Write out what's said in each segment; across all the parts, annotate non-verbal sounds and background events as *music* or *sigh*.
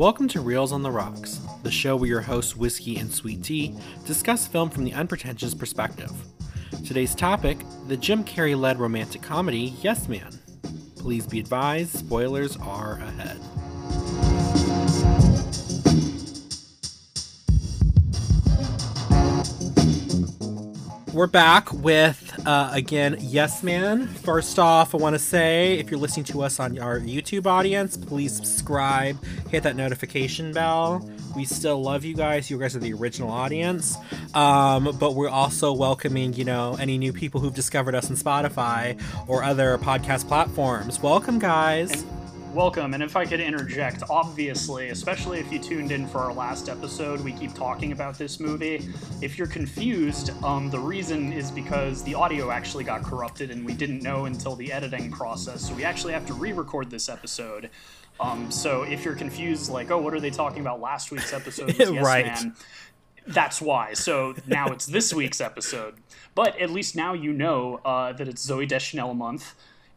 Welcome to Reels on the Rocks, the show where your hosts, Whiskey and Sweet Tea, discuss film from the unpretentious perspective. Today's topic the Jim Carrey led romantic comedy Yes Man. Please be advised, spoilers are ahead. We're back with, uh, again, Yes Man. First off, I want to say if you're listening to us on our YouTube audience, please subscribe, hit that notification bell. We still love you guys. You guys are the original audience. Um, but we're also welcoming, you know, any new people who've discovered us on Spotify or other podcast platforms. Welcome, guys. And- welcome. And if I could interject, obviously, especially if you tuned in for our last episode, we keep talking about this movie. If you're confused, um, the reason is because the audio actually got corrupted and we didn't know until the editing process. So we actually have to re record this episode. Um, so if you're confused, like, oh, what are they talking about last week's episode? *laughs* yes, right. Man, that's why. So now it's this week's episode. But at least now you know uh, that it's Zooey Deschanel month.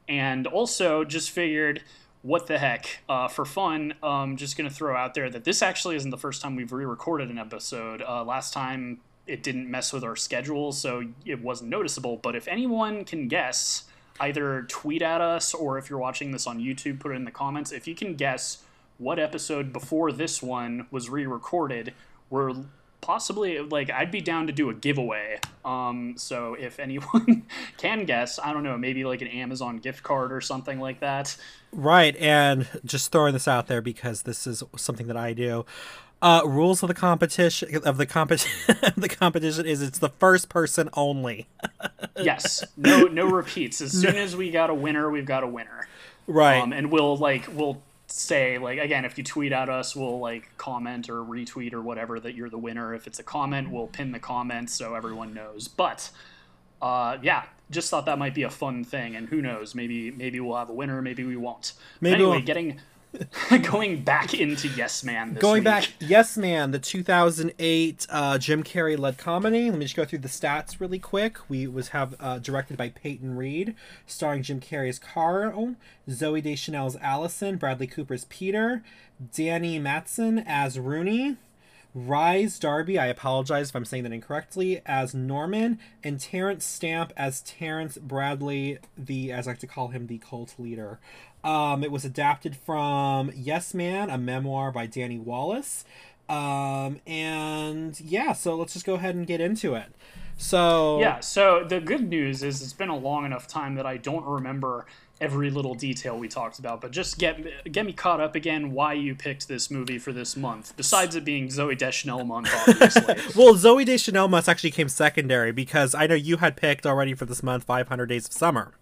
And also just figured what the heck? Uh, for fun, um, just going to throw out there that this actually isn't the first time we've re recorded an episode. Uh, last time it didn't mess with our schedule, so it wasn't noticeable. But if anyone can guess, either tweet at us or if you're watching this on YouTube, put it in the comments. If you can guess what episode before this one was re recorded, we're possibly like I'd be down to do a giveaway. Um, so if *laughs* anyone can guess, I don't know, maybe like an Amazon gift card or something like that. Right, and just throwing this out there because this is something that I do. Uh, rules of the competition of the competition *laughs* the competition is it's the first person only. *laughs* yes, no no repeats. As soon as we got a winner, we've got a winner. Right, um, and we'll like we'll say like again if you tweet at us we'll like comment or retweet or whatever that you're the winner. If it's a comment we'll pin the comment so everyone knows. But uh, yeah just thought that might be a fun thing and who knows? Maybe maybe we'll have a winner maybe we won't. Maybe anyway we'll... getting *laughs* going back into Yes Man. going week. back, Yes Man, the 2008 uh, Jim Carrey led comedy. Let me just go through the stats really quick. We was have uh, directed by Peyton Reed, starring Jim Carrey as Carl, Zooey Deschanel's Allison, Bradley Cooper's Peter, Danny Masterson as Rooney. Rhys Darby, I apologize if I'm saying that incorrectly, as Norman, and Terence Stamp as Terrence Bradley, the as I like to call him, the cult leader. Um, it was adapted from Yes Man, a memoir by Danny Wallace. Um, and yeah, so let's just go ahead and get into it. So yeah, so the good news is it's been a long enough time that I don't remember every little detail we talked about, but just get get me caught up again. Why you picked this movie for this month? Besides it being Zooey Deschanel month, obviously. *laughs* well, Zooey Deschanel month actually came secondary because I know you had picked already for this month 500 Days of Summer.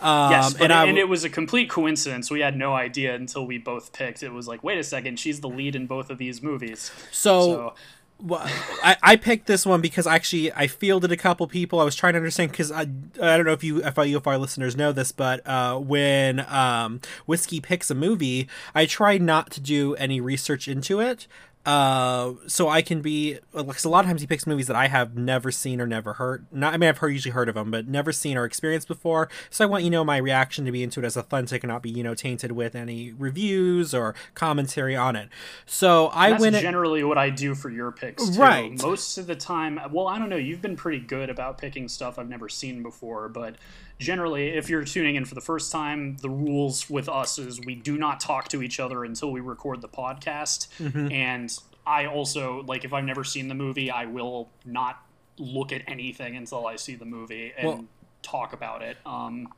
Um, yes, and, I, and, it was a complete coincidence. We had no idea until we both picked. It was like, wait a second, she's the lead in both of these movies. so, so well, I, I picked this one because actually I fielded a couple people. I was trying to understand because I, I don't know if you our listeners know this, but uh, when um, whiskey picks a movie, I try not to do any research into it uh, so I can be because a lot of times he picks movies that I have never seen or never heard. Not, I mean, I've heard usually heard of them, but never seen or experienced before. So I want you know my reaction to be into it as authentic and not be you know tainted with any reviews or commentary on it. So I That's went generally what I do for your picks. Too. Right. Most of the time, well, I don't know. You've been pretty good about picking stuff I've never seen before, but generally, if you're tuning in for the first time, the rules with us is we do not talk to each other until we record the podcast. Mm-hmm. And I also, like, if I've never seen the movie, I will not look at anything until I see the movie and well, talk about it. Um,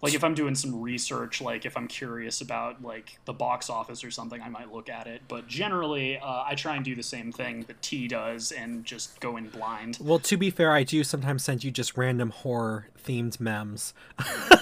like if I'm doing some research, like if I'm curious about like the box office or something, I might look at it. But generally, uh, I try and do the same thing that T does and just go in blind. Well, to be fair, I do sometimes send you just random horror themed memes.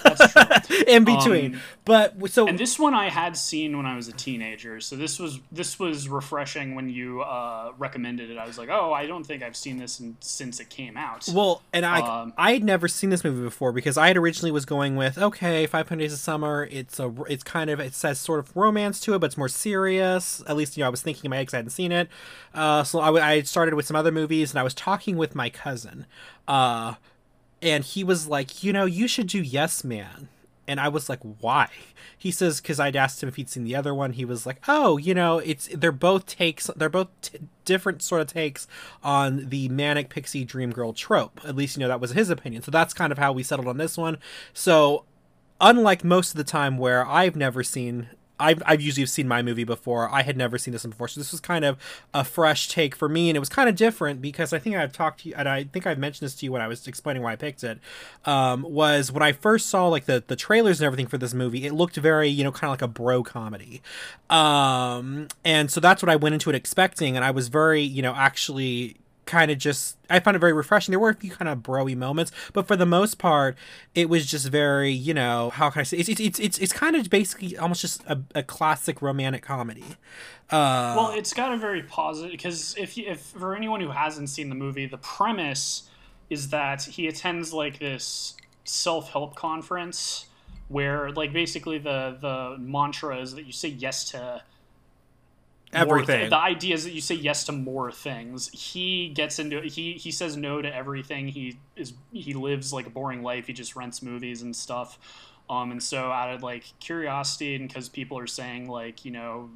That's true. *laughs* in between, um, but so and this one I had seen when I was a teenager, so this was this was refreshing when you uh, recommended it. I was like, oh, I don't think I've seen this in, since it came out. Well, and I um, I had never seen this movie before because I had originally was going with okay, 500 Days of Summer. It's a, it's kind of, it says sort of romance to it, but it's more serious. At least, you know, I was thinking in my head because I hadn't seen it. Uh, so I, I started with some other movies and I was talking with my cousin. Uh, and he was like, you know, you should do Yes Man. and I was like, "Why?" He says, "Because I'd asked him if he'd seen the other one. He was like, oh, you know, it's they're both takes, they're both t- different sort of takes on the manic pixie dream girl trope. At least you know that was his opinion. So that's kind of how we settled on this one. So." Unlike most of the time where I've never seen I've, I've usually seen my movie before. I had never seen this one before, so this was kind of a fresh take for me, and it was kind of different because I think I've talked to you, and I think I've mentioned this to you when I was explaining why I picked it. Um, was when I first saw like the the trailers and everything for this movie, it looked very you know kind of like a bro comedy, um, and so that's what I went into it expecting, and I was very you know actually kind of just I found it very refreshing. There were a few kind of broy moments, but for the most part, it was just very you know how can I say it's it's it's it's, kind of basically almost just a, a classic romantic comedy. Uh, well, it's got a very positive because if if for anyone who hasn't seen the movie, the premise is that he attends like this self help conference where like basically the the mantra is that you say yes to everything. Th- the idea is that you say yes to more things. He gets into he he says no to everything. He is he lives like a boring life. He just rents movies and stuff. Um, and so out of like curiosity and because people are saying like you know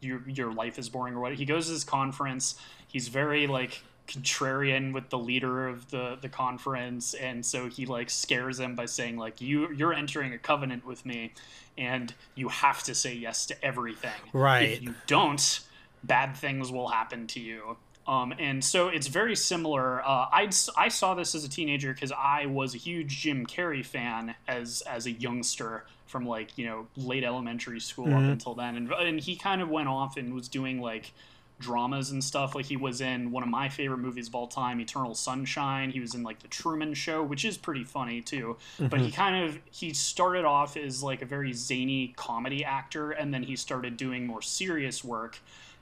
your your life is boring or what, he goes to this conference. He's very like contrarian with the leader of the the conference and so he like scares him by saying like you you're entering a covenant with me and you have to say yes to everything. Right. If you don't, bad things will happen to you. Um, and so it's very similar. Uh, i I saw this as a teenager because I was a huge Jim Carrey fan as as a youngster from like you know late elementary school mm-hmm. up until then, and and he kind of went off and was doing like dramas and stuff. Like he was in one of my favorite movies of all time, Eternal Sunshine. He was in like The Truman Show, which is pretty funny too. Mm-hmm. But he mm-hmm. kind of he started off as like a very zany comedy actor, and then he started doing more serious work.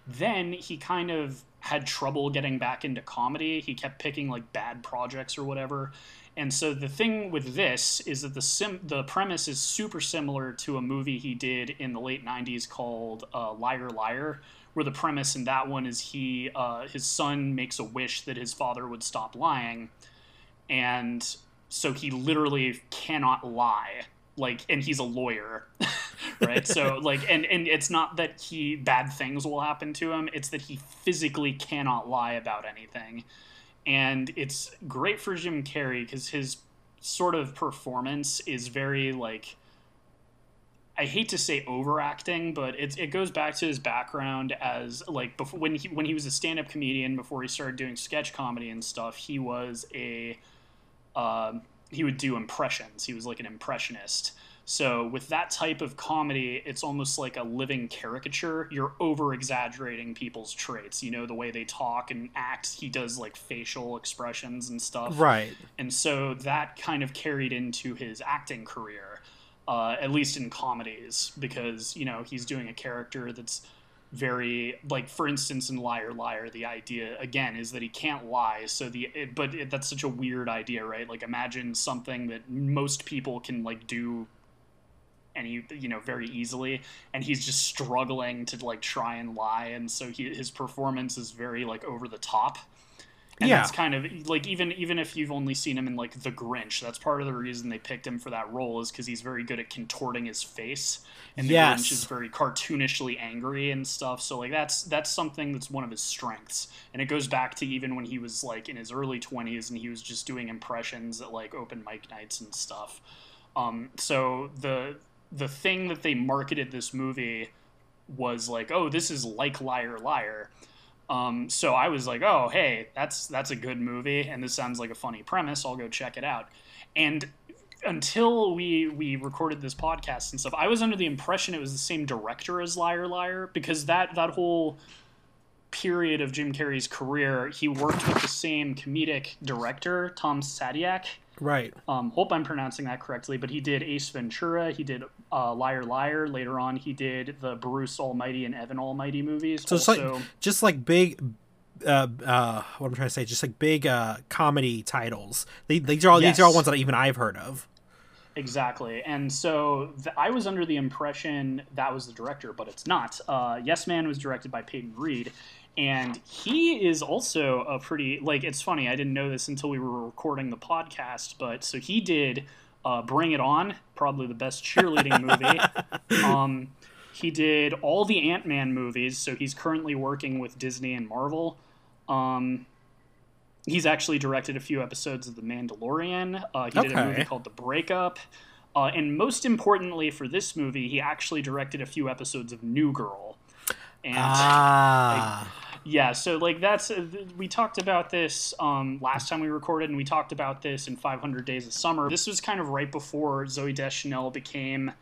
Then he kind of had trouble getting back into comedy. He kept picking like bad projects or whatever. And so the thing with this is that the sim- the premise is super similar to a movie he did in the late '90s called uh, Liar Liar, where the premise in that one is he uh, his son makes a wish that his father would stop lying, and so he literally cannot lie. Like, and he's a lawyer, *laughs* right? so, *laughs* like, and and it's not that he bad things will happen to him; it's that he physically cannot lie about anything, and it's great for Jim Carrey because his sort of performance is very like I hate to say overacting, but it, it goes back to his background as like before when he when he was a stand up comedian before he started doing sketch comedy and stuff. He was a uh, he would do impressions. He was like an impressionist. So with that type of comedy, it's almost like a living caricature. You're over exaggerating people's traits. You know the way they talk and act. He does like facial expressions and stuff. Right. And so that kind of carried into his acting career uh, at least in comedies, because you know he's doing a character that's very like for instance in liar liar the idea again is that he can't lie so the it, but it, that's such a weird idea right like imagine something that most people can like do any you know very easily and he's just struggling to like try and lie and so he, his performance is very like over the top and yeah. that's kind of like even even if you've only seen him in like The Grinch, that's part of the reason they picked him for that role is because he's very good at contorting his face, and The yes. Grinch is very cartoonishly angry and stuff. So like that's that's something that's one of his strengths, and it goes back to even when he was like in his early twenties and he was just doing impressions at like open mic nights and stuff. Um, so the the thing that they marketed this movie was like, oh, this is like Liar Liar um, so I was like, oh, hey, that's that's a good movie, and this sounds like a funny premise. I'll go check it out. And until we we recorded this podcast and stuff, I was under the impression it was the same director as Liar Liar because that that whole period of Jim Carrey's career, he worked with the same comedic director, Tom Shadyac. Right. Um, hope I'm pronouncing that correctly, but he did Ace Ventura. He did uh, Liar Liar. Later on, he did the Bruce Almighty and Evan Almighty movies. So also, like just like big. Uh, uh, what I'm trying to say, just like big uh, comedy titles. They, these are all yes. these are all ones that even I've heard of. Exactly, and so th- I was under the impression that was the director, but it's not. Uh, yes Man was directed by Peyton Reed, and he is also a pretty like it's funny i didn't know this until we were recording the podcast but so he did uh, Bring It On, probably the best cheerleading *laughs* movie. Um, he did all the Ant Man movies, so he's currently working with Disney and Marvel. Um, he's actually directed a few episodes of The Mandalorian. Uh, he did a movie called The Breakup. Uh, and most importantly for this movie, he actually directed a few episodes of New Girl. And Ah. Yeah, so like that's uh, we talked about this um, last time we recorded, and we talked about this in 500 Days of Summer. This was kind of right before Zooey Deschanel became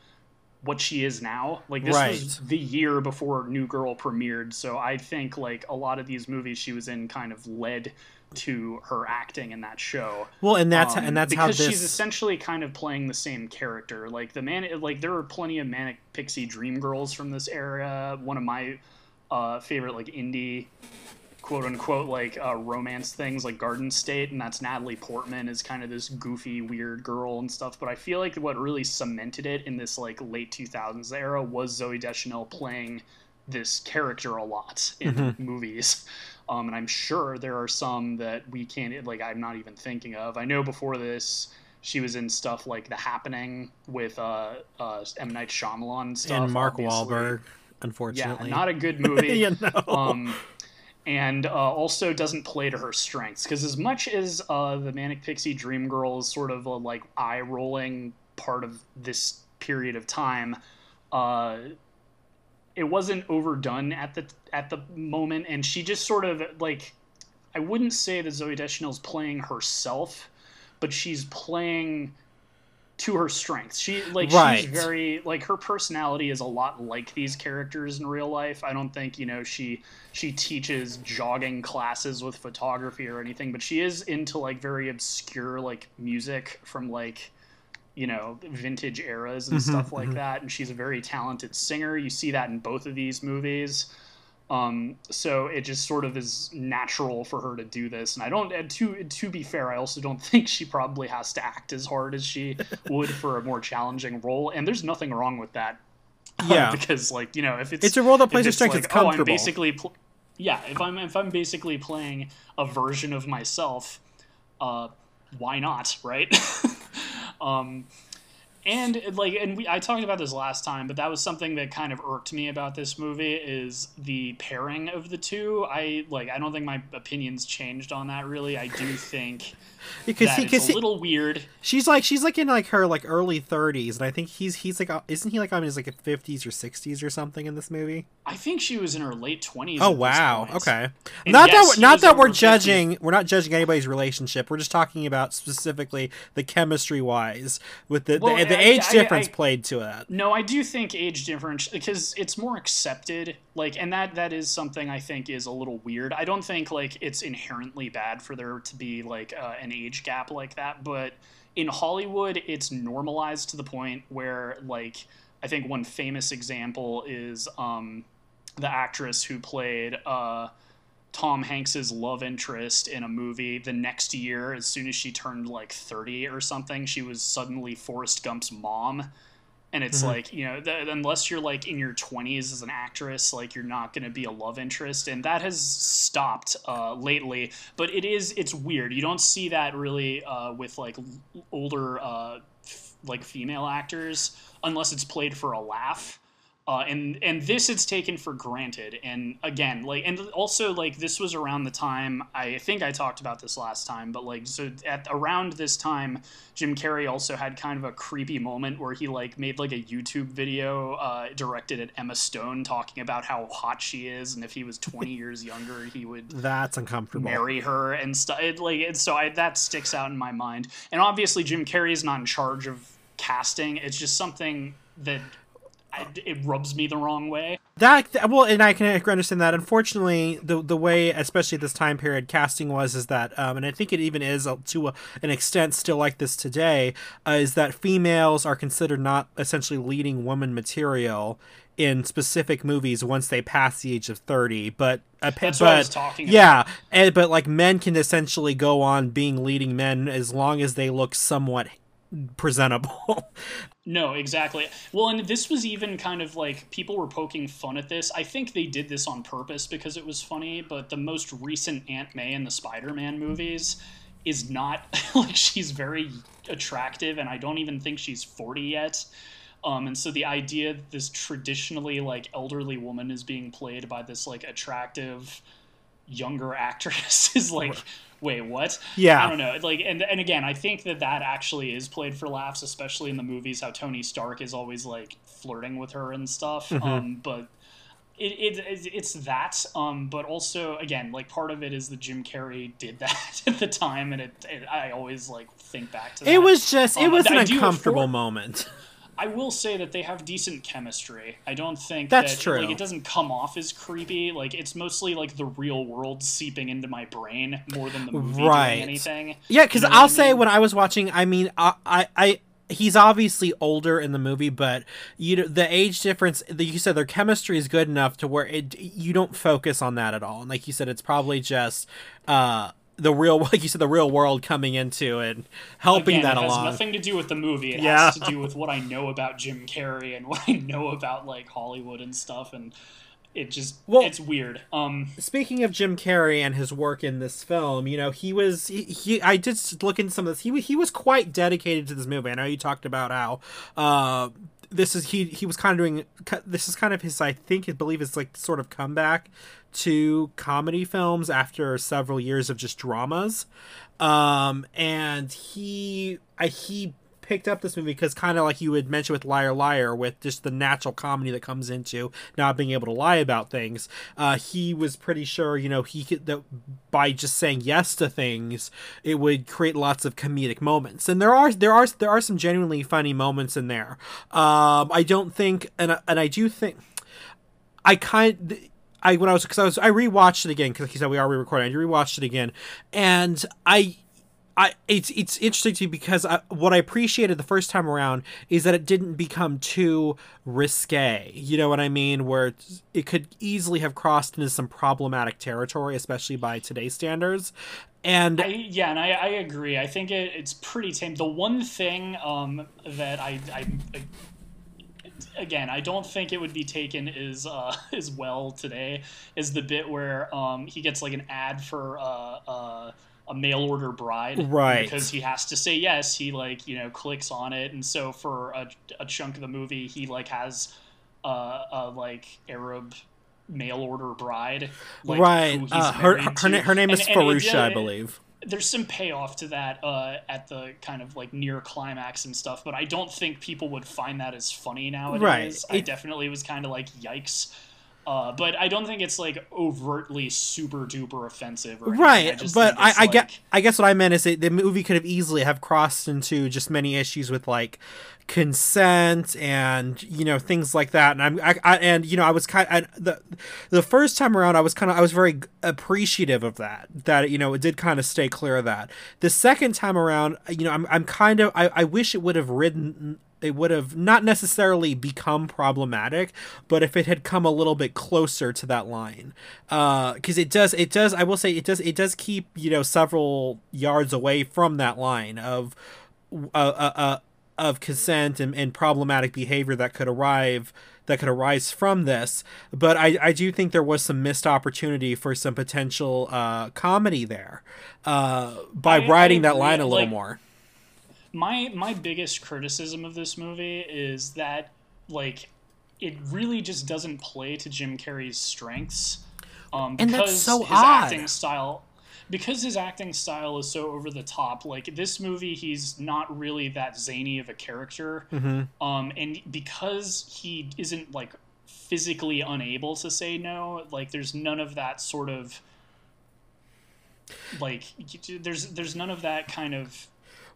what she is now. Like this was the year before New Girl premiered, so I think like a lot of these movies she was in kind of led to her acting in that show. well, and that's Um, and that's how because this. she's essentially kind of playing the same character. Like the man, like there are plenty of manic pixie dream girls from this era. One of my uh, favorite like indie quote unquote like uh, romance things like Garden State, and that's Natalie Portman is kind of this goofy weird girl and stuff. But I feel like what really cemented it in this like late 2000s era was Zooey Deschanel playing this character a lot in Mm-hmm. movies. Um, and I'm sure there are some that we can't like I'm not even thinking of. I know before this she was in stuff like The Happening with uh, uh, M Night Shyamalan and stuff. and Mark obviously. Wahlberg, Yeah, unfortunately. not a good movie. *laughs* you know. um, and uh, also doesn't play to her strengths because as much as uh, the Manic Pixie Dream Girl is sort of a like eye rolling part of this period of time, uh, it wasn't overdone at the at the moment, and she just sort of like I wouldn't say that Zooey Deschanel's playing herself, but she's playing to her strengths. She like Right. she's very like her personality is a lot like these characters in real life. I don't think, you know, she she teaches jogging classes with photography or anything, but she is into like very obscure like music from like you know vintage eras and mm-hmm, stuff like mm-hmm. that and she's a very talented singer you see that in both of these movies um, so it just sort of is natural for her to do this. And i don't and to to be fair i also don't *laughs* think she probably has to act as hard as she *laughs* would for a more challenging role. And there's nothing wrong with that. *laughs* Yeah. because like you know if it's It's a role that plays it's strength, like, it's oh i'm basically pl- yeah if i'm if i'm basically playing a version of myself uh why not right? Um and like and we, i talked about this last time but that was something that kind of irked me about this movie is the pairing of the two. I like i don't think my opinions changed on that really. I do think because he, cause a he- little weird she's like she's like in like her like early 30s, and I think he's he's like uh, isn't he like on his like 50s or 60s or something in this movie? i think she was in her late 20s Oh wow, okay. And not yes, that not that we're over 50. judging we're not judging anybody's relationship. We're just talking about specifically the chemistry wise with the Well, the, the I- age I- difference I- played to it. No, I do think age difference because it's more accepted. Like, and that that is something I think is a little weird. I don't think like it's inherently bad for there to be like uh, an age gap like that, but in Hollywood, it's normalized to the point where like I think one famous example is um, the actress who played. Uh, Tom Hanks's love interest in a movie the next year as soon as she turned like 30 or something she was suddenly Forrest Gump's mom and it's like you know th- unless you're like in your 20s as an actress like you're not going to be a love interest. And that has stopped uh, lately. But it is it's weird. You don't see that really uh, with like l- older uh, f- like female actors unless it's played for a laugh uh, and and this it's taken for granted and again like and also like this was around the time i think i talked about this last time but like so at around this time jim carrey also had kind of a creepy moment where he like made like a youtube video uh, directed at emma stone talking about how hot she is and if he was 20 *laughs* years younger he would That's uncomfortable. marry her and stuff. Like, and so I, that sticks out in my mind. And obviously, Jim Carrey is not in charge of casting. It's just something that I, it rubs me the wrong way. That well, and I can understand that. Unfortunately, the the way, especially this time period, casting was is that, um, and I think it even is uh, to a, an extent still like this today, uh, is that females are considered not essentially leading woman material in specific movies once they pass the age of thirty. But uh, That's but what I was talking about. yeah, and, but like men can essentially go on being leading men as long as they look somewhat presentable. *laughs* No, exactly. Well, and this was even kind of like people were poking fun at this. I think they did this on purpose because it was funny, but the most recent Aunt May in the Spider Man movies, is not *laughs* like she's very attractive, and I don't even think she's forty yet. Um, and so the idea that this traditionally like elderly woman is being played by this like attractive younger *laughs* actress is like wait what Yeah. i don't know like and, and again i think that that actually is played for laughs especially in the movies how tony stark is always like flirting with her and stuff Mm-hmm. um, but it, it, it's- it's that um, but also again like part of it is that jim carrey did that *laughs* at the time and it, it i always like think back to that It was just it Um, was an I uncomfortable for- moment. I will say that they have decent chemistry. I don't think That's that, true. Like it doesn't come off as creepy. Like it's mostly like the real world seeping into my brain more than the movie Right. doing anything. Yeah, because You know I'll say mean? when I was watching, I mean, I, I, I, he's obviously older in the movie, but you know, the age difference. the- You said their chemistry is good enough to where it you don't focus on that at all. And like you said, it's probably just uh the real, *laughs* like you said, the real world coming into and helping Again, that it has along. nothing to do with the movie. It Yeah. has to do with what I know about Jim Carrey and *laughs* what I know about like Hollywood and stuff. And it just Well- it's weird. Um, Speaking of Jim Carrey and his work in this film, you know, he was he, he I did look into some of this. He he was quite dedicated to this movie. I know you talked about how uh this is he he was kind of doing this is kind of his I think I believe it's like sort of comeback to comedy films after several years of just dramas. Um and he I he picked up this movie because kind of like you had mentioned with Liar Liar, with just the natural comedy that comes into not being able to lie about things. Uh, he was pretty sure, you know, he could that by just saying yes to things, it would create lots of comedic moments. And there are there are there are some genuinely funny moments in there. Um, I don't think, and and I do think, I kind. I when I was because I was I rewatched it again because like you said we are re-recording. I rewatched it again, and I I it's it's interesting to me because I, what I appreciated the first time around is that it didn't become too risque. You know what I mean? Where it could easily have crossed into some problematic territory, especially by today's standards. And I, yeah, and I, I agree. I think it, it's pretty tame. The one thing um, that I, I, I again, I don't think it would be taken as uh, *laughs* as well today is the bit where um, he gets like an ad for uh, uh, a mail order bride, Right. Because he has to say yes. He like you know clicks on it, and so for a, a chunk of the movie, he like has uh, a like Arab mail order bride, like, who right, he's uh, her her, her name And- is and it- I believe. there's some payoff to that uh, at the kind of like near climax and stuff, but I don't think people would find that as funny nowadays. Right. I It- definitely was kind of like yikes. Uh, but I don't think it's like overtly super duper offensive. Or right just but I, I get i guess what i meant is that the movie could have easily have crossed into just many issues with like consent and you know things like that and i'm I, I and you know i was kind of the the first time around i was kind of i was very appreciative of that that you know it did kind of stay clear of that the second time around you know i'm, I'm kind of I, I wish it would have ridden it would have not necessarily become problematic, but if it had come a little bit closer to that line, because it does, it does. I will say it does, it does keep you know several yards away from that line of, uh, uh, uh of consent and, and problematic behavior that could arrive that could arise from this. But I, I do think there was some missed opportunity for some potential uh, comedy there uh, by I- I riding that line a little Like, more. My my biggest criticism of this movie is that like it really just doesn't play to Jim Carrey's strengths. Um, And because that's so his odd. acting style because his acting style is so over the top. Like this movie, he's not really that zany of a character. Mm-hmm. Um, and because he isn't like physically unable to say no, like there's none of that sort of like there's there's none of that kind of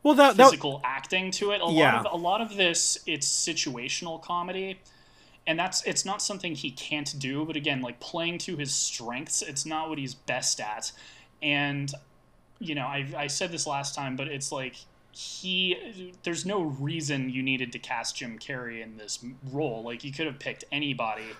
Well, that, that physical acting to it. A Yeah. lot of a lot of this it's situational comedy. And that's it's not something he can't do, but again, like playing to his strengths, it's not what he's best at. And you know, I I said this last time, but it's like he there's no reason you needed to cast Jim Carrey in this role. Like you could have picked anybody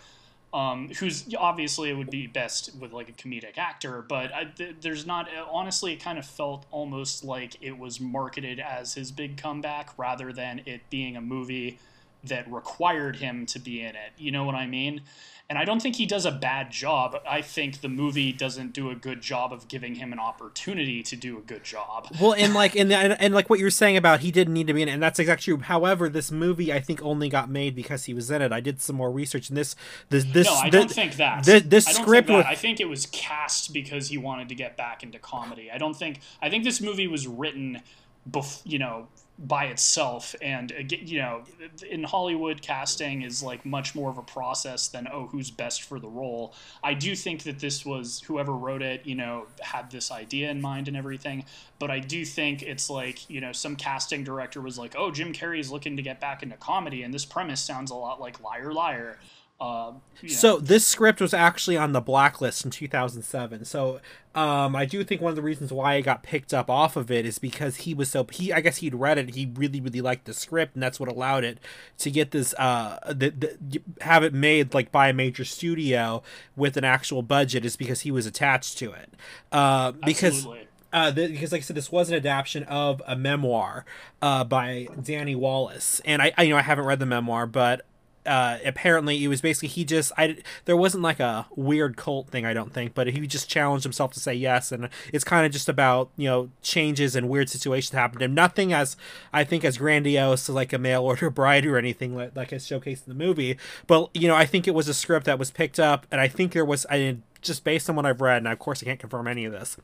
um, who's obviously it would be best with like a comedic actor, but I, th- there's not. Honestly, it kind of felt almost like it was marketed as his big comeback rather than it being a movie that required him to be in it. You know what I mean? And I don't think he does a bad job. I think the movie doesn't do a good job of giving him an opportunity to do a good job. Well, and like and, and, and like what you're saying about he didn't need to be in it, and that's exactly true. However, this movie I think only got made because he was in it. I did some more research, and this this this no, I the, don't think that. This, this I don't script think was that. I think it was cast because he wanted to get back into comedy. I don't think. I think this movie was written, bef- you know, by itself. And uh, you know in hollywood casting is like much more of a process than oh who's best for the role. I do think that this was whoever wrote it you know had this idea in mind and everything. But i do think it's like you know some casting director was like oh jim carrey's looking to get back into comedy and this premise sounds a lot like liar liar know. So this script was actually on the blacklist in 2007. So um, I do think one of the reasons why it got picked up off of it is because he was so he I guess he'd read it. He really really liked the script, and that's what allowed it to get this uh the, the, have it made like by a major studio with an actual budget. Is because he was attached to it. Uh, because. Absolutely. Uh, because, like I said, this was an adaptation of a memoir uh, by Danny Wallace, and I, I, you know, I haven't read the memoir, but uh, apparently it was basically he just I there wasn't like a weird cult thing I don't think, but he just challenged himself to say yes, and it's kind of just about you know changes and weird situations happened to him. Nothing as I think as grandiose as like a mail order *laughs* bride or anything like like is showcased in the movie, but you know I think it was a script that was picked up, and I think there was I just based on what I've read, and of course I can't confirm any of this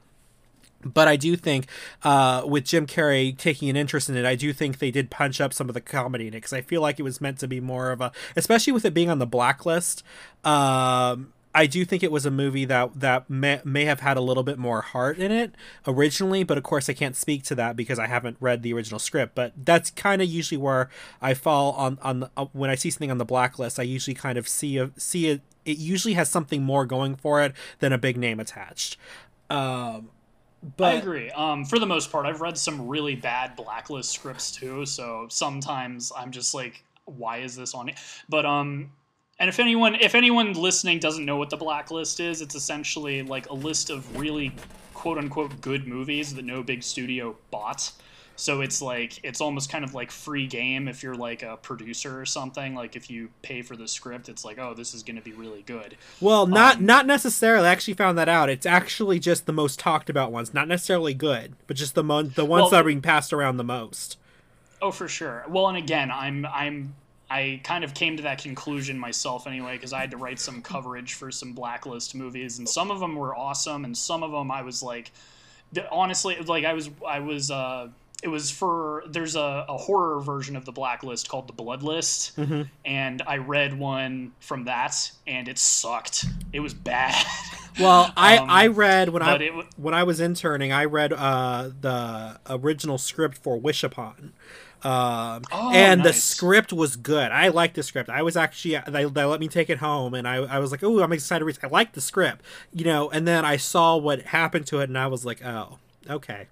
but I do think, uh, with Jim Carrey taking an interest in it, I do think they did punch up some of the comedy in it because I feel like it was meant to be more of a, especially with it being on the blacklist. Um, I do think it was a movie that that may, may have had a little bit more heart in it originally, but of course I can't speak to that because I haven't read the original script. But that's kind of usually where I fall on on the, uh, when I see something on the blacklist. I usually kind of see a, see it. It usually has something more going for it than a big name attached. Um, but I agree. Um, for the most part, I've read some really bad blacklist scripts too. So sometimes I'm just like, why is this on it? But um, and if anyone if anyone listening doesn't know what the blacklist is, it's essentially like a list of really quote unquote good movies that no big studio bought. So it's like it's almost kind of like free game if you're like a producer or something. Like if you pay for the script, it's like, oh, this is going to be really good. Well, not um, not necessarily. I actually found that out. It's actually just the most talked about ones, not necessarily good, but just the mo- the ones well, that are being passed around the most. Oh, for sure. Well, and again, I'm I'm I kind of came to that conclusion myself anyway because I had to write some coverage for some blacklist movies, and some of them were awesome, and some of them I was like, honestly, like I was I was. uh it was for there's a, a horror version of the blacklist called the blood list mm-hmm. and i read one from that and it sucked it was bad well i *laughs* um, i read when i it, when i was interning i read uh the original script for wish upon um, oh, and nice. the script was good. I liked the script. I was actually they, they let me take it home, and I, I was like, oh, I'm excited to read. I like the script, you know. And then I saw what happened to it, and I was like, oh, okay.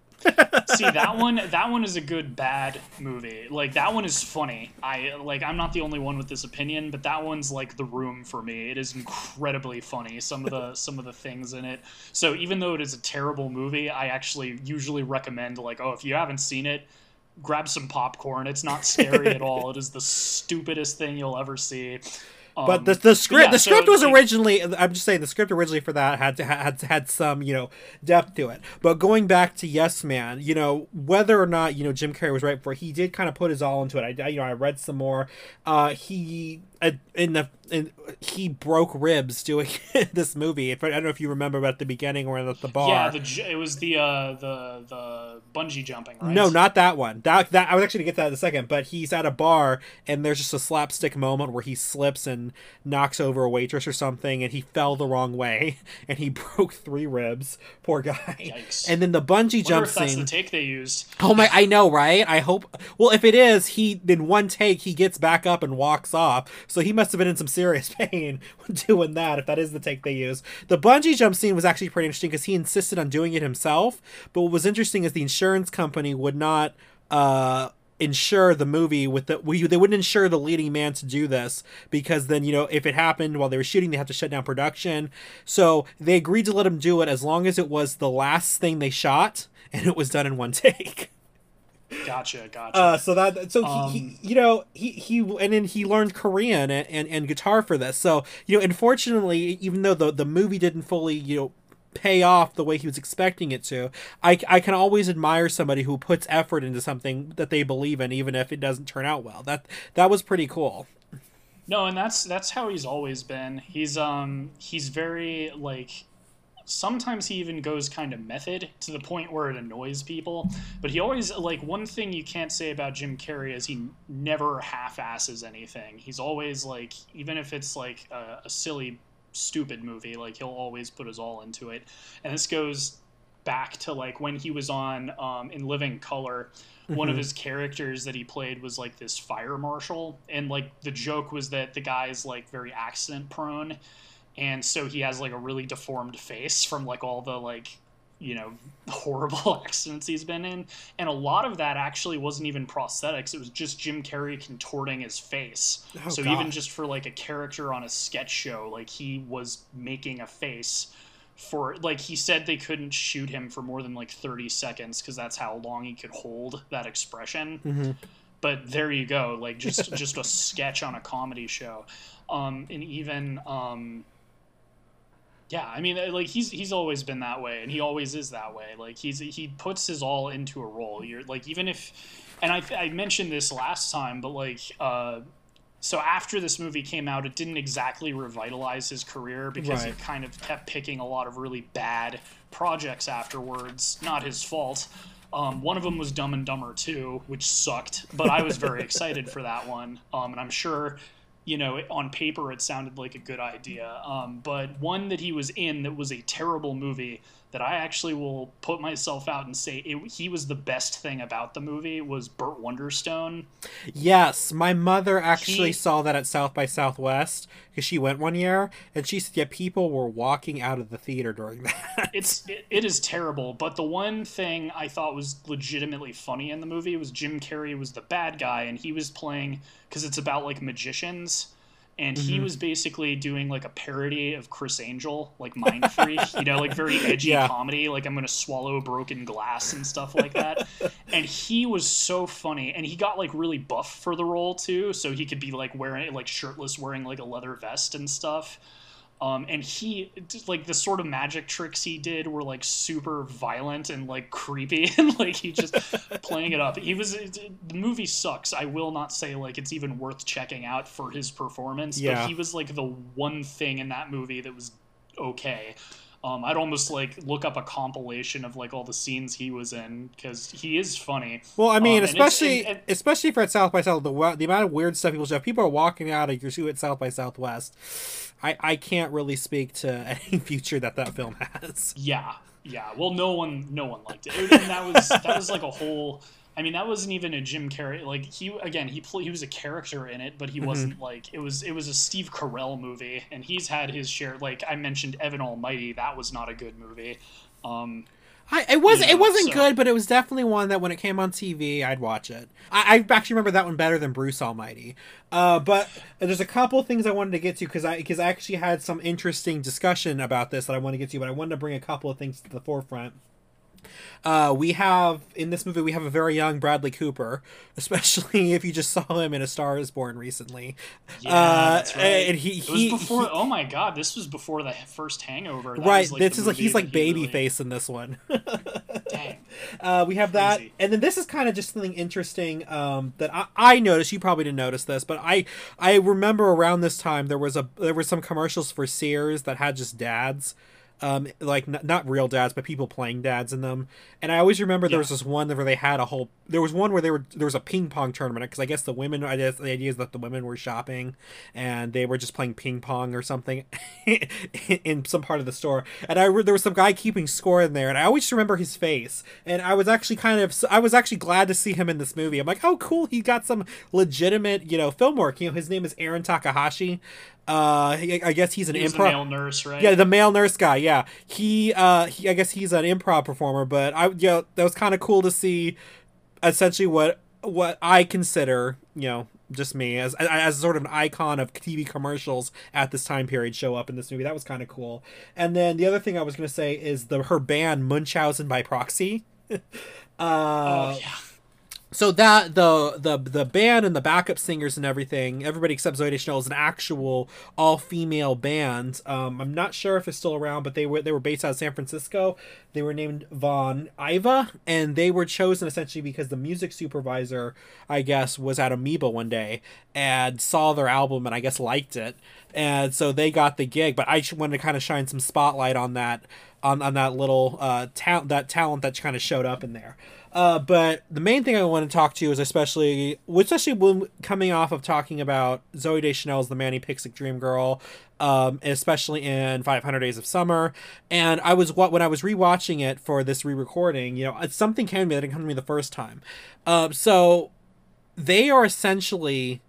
See that one that one is a good bad movie. Like that one is funny. I like I'm not the only one with this opinion, but that one's like the room for me. It is incredibly funny. Some of the *laughs* some of the things in it. So even though it is a terrible movie, I actually usually recommend like, oh, if you haven't seen it, grab some popcorn. It's not scary at all. It is the stupidest thing you'll ever see. Um, but the the script yeah, the script so, was like, originally I'm just saying the script originally for that had to, had had some you know depth to it. But going back to Yes Man, you know whether or not you know Jim Carrey was right for he did kind of put his all into it. I you know I read some more. Uh, he in the in, he broke ribs doing *laughs* this movie. If I don't know if you remember at the beginning or at the bar. Yeah, the, it was the uh, the the bungee jumping. Right? No, not that one. That that I was actually gonna get that in a second. But he's at a bar and there's just a slapstick moment where he slips and knocks over a waitress or something, and he fell the wrong way *laughs* and he broke three ribs. Poor guy. Yikes. And then the bungee jump if that's scene. the take they used. Oh my! I know, right? I hope. Well, if it is, he in one take he gets back up and walks off. So he must have been in some serious *laughs* pain doing that. If that is the take they use, the bungee jump scene was actually pretty interesting because he insisted on doing it himself. But what was interesting is the insurance company would not. Uh, insure the movie with the they wouldn't insure the leading man to do this because then you know if it happened while they were shooting they have to shut down production so they agreed to let him do it as long as it was the last thing they shot and it was done in one *laughs* take Gotcha, gotcha. Uh, so that so Um, he, he you know he he and then he learned Korean and, and, and guitar for this. So you know, unfortunately, even though the the movie didn't fully you know pay off the way he was expecting it to, I I can always admire somebody who puts effort into something that they believe in, even if it doesn't turn out well. That that was pretty cool. No, and that's that's how he's always been. He's um he's very like sometimes he even goes kind of method to the point where it annoys people. But he always like one thing you can't say about Jim Carrey is he never half-asses anything. He's always like even if it's like a, a silly stupid movie, like he'll always put his all into it. And this goes back to like when he was on um, in Living Color. One of his characters that he played was like this fire marshal, and like the joke was that the guy's like very accident prone, and so he has like a really deformed face from like all the like you know *laughs* horrible *laughs* accidents he's been in. And a lot of that actually wasn't even prosthetics. It was just jim carrey contorting his face. Oh, so God. even just for like a character on a sketch show like he was making a face for like he said they couldn't shoot him for more than like 30 seconds because that's how long he could hold that expression. Mhm. but there you go like just *laughs* just a sketch on a comedy show. Um and even um yeah i mean like he's he's always been that way and he always is that way. Like he's he puts his all into a role. You're like even if and i i mentioned this last time but like uh so after this movie came out it didn't exactly revitalize his career because he kind of kept picking a lot of really bad projects afterwards. Not his fault. Um, one of them was Dumb and Dumber 2, which sucked, but I was very *laughs* excited for that one. Um, and I'm sure, you know, it- on paper it sounded like a good idea. Um, but one that he was in that was a terrible movie that I actually will put myself out and say it, he was the best thing about the movie was Burt Wonderstone. Yes, my mother actually He- saw that at South by Southwest because she went one year, and she said, "Yeah, people were walking out of the theater during that." *laughs* it's it, it is terrible but the one thing i thought was legitimately funny in the movie was jim carrey was the bad guy and he was playing because it's about like magicians and he Mm-hmm. was basically doing like a parody of criss angel like mind freak you know like very *laughs* edgy Yeah. comedy like i'm gonna swallow broken glass and stuff like that and he was so funny and he got like really buff for the role too so he could be like wearing like shirtless wearing like a leather vest and stuff um, and he like the sort of magic tricks he did were like super violent and like creepy *laughs* and like he just playing it up. He was the movie sucks. I will not say like it's even worth checking out for his performance Yeah. but he was like the one thing in that movie that was okay um, I'd almost like look up a compilation of like all the scenes he was in because he is funny. Well, I mean, Um, especially and- and- especially for at South by South, the the amount of weird stuff people show. People are walking out of your shoe at South by Southwest. I I can't really speak to *laughs* any future that that film has. Yeah, yeah. Well, no one, no one liked it, and that was that was like a whole. I mean, that wasn't even a Jim Carrey. Like he again, he pl- he was a character in it, but he wasn't like it was. It was a Steve Carell movie, and he's had his share. Like I mentioned, Evan Almighty. That was not a good movie. Um, I it was You it know, wasn't so- good, but it was definitely one that when it came on TV, I'd watch it. I, I actually remember that one better than Bruce Almighty. Uh, but there's a couple things I wanted to get to because I because I actually had some interesting discussion about this that I want to get to, but I wanted to bring a couple of things to the forefront. Uh, we have in this movie we have a very young Bradley Cooper, *laughs* especially if you just saw him in A Star Is Born recently. yeah, Uh, that's right. and he- he- before. he- oh my god, this was before the first Hangover. That right, like, this is like he's like baby really- face in this one. *laughs* Dang. Uh, we have that, Crazy. and then this is kind of just something interesting um, that I, I noticed. You probably didn't notice this, but I I remember around this time there was a there were some commercials for Sears that had just dads, um, like n- not real dads, but people playing dads in them. And I always remember there Yeah. was this one where they had a whole. There was one where they were there was a ping pong tournament because I guess the women. I guess the idea is that the women were shopping and they were just playing ping pong or something *laughs* in some part of the store. And I re- there was some guy keeping score in there, and I always remember his face. And I was actually kind of I was actually glad to see him in this movie. I'm like, oh, cool, he got some legitimate you know film work. You know, his name is Aaron Takahashi. Uh, he- I guess he's an He was the improv. male nurse, right? Yeah, the male nurse guy. Yeah, he. Uh, he, I guess he's an improv performer, but I. Yeah, that was kind of cool to see. Essentially, what what I consider, you know, just me as as sort of an icon of TV commercials at this time period show up in this movie. That was kind of cool. And then the other thing I was gonna say is the her band Munchausen by proxy. *laughs* uh, oh yeah. So that the the the band and the backup singers and everything, everybody except Zooey Deschanel is an actual all female band. Um, I'm not sure if it's still around, but they were they were based out of San Francisco. They were named Von Iva, and they were chosen essentially because the music supervisor, I guess, was at Amoeba one day and saw their album and I guess liked it, and so they got the gig. But I wanted to kind of shine some spotlight on that on on that little uh talent that talent that kind of showed up in there. Uh, but the main thing I want to talk to you is especially, especially when coming off of talking about Zooey Deschanel's The Manic Pixie Dream Girl, um, especially in 500 Days of Summer. And I was what when I was rewatching it for this re-recording, you know, something came to me that didn't come to me the first time. Uh, so they are essentially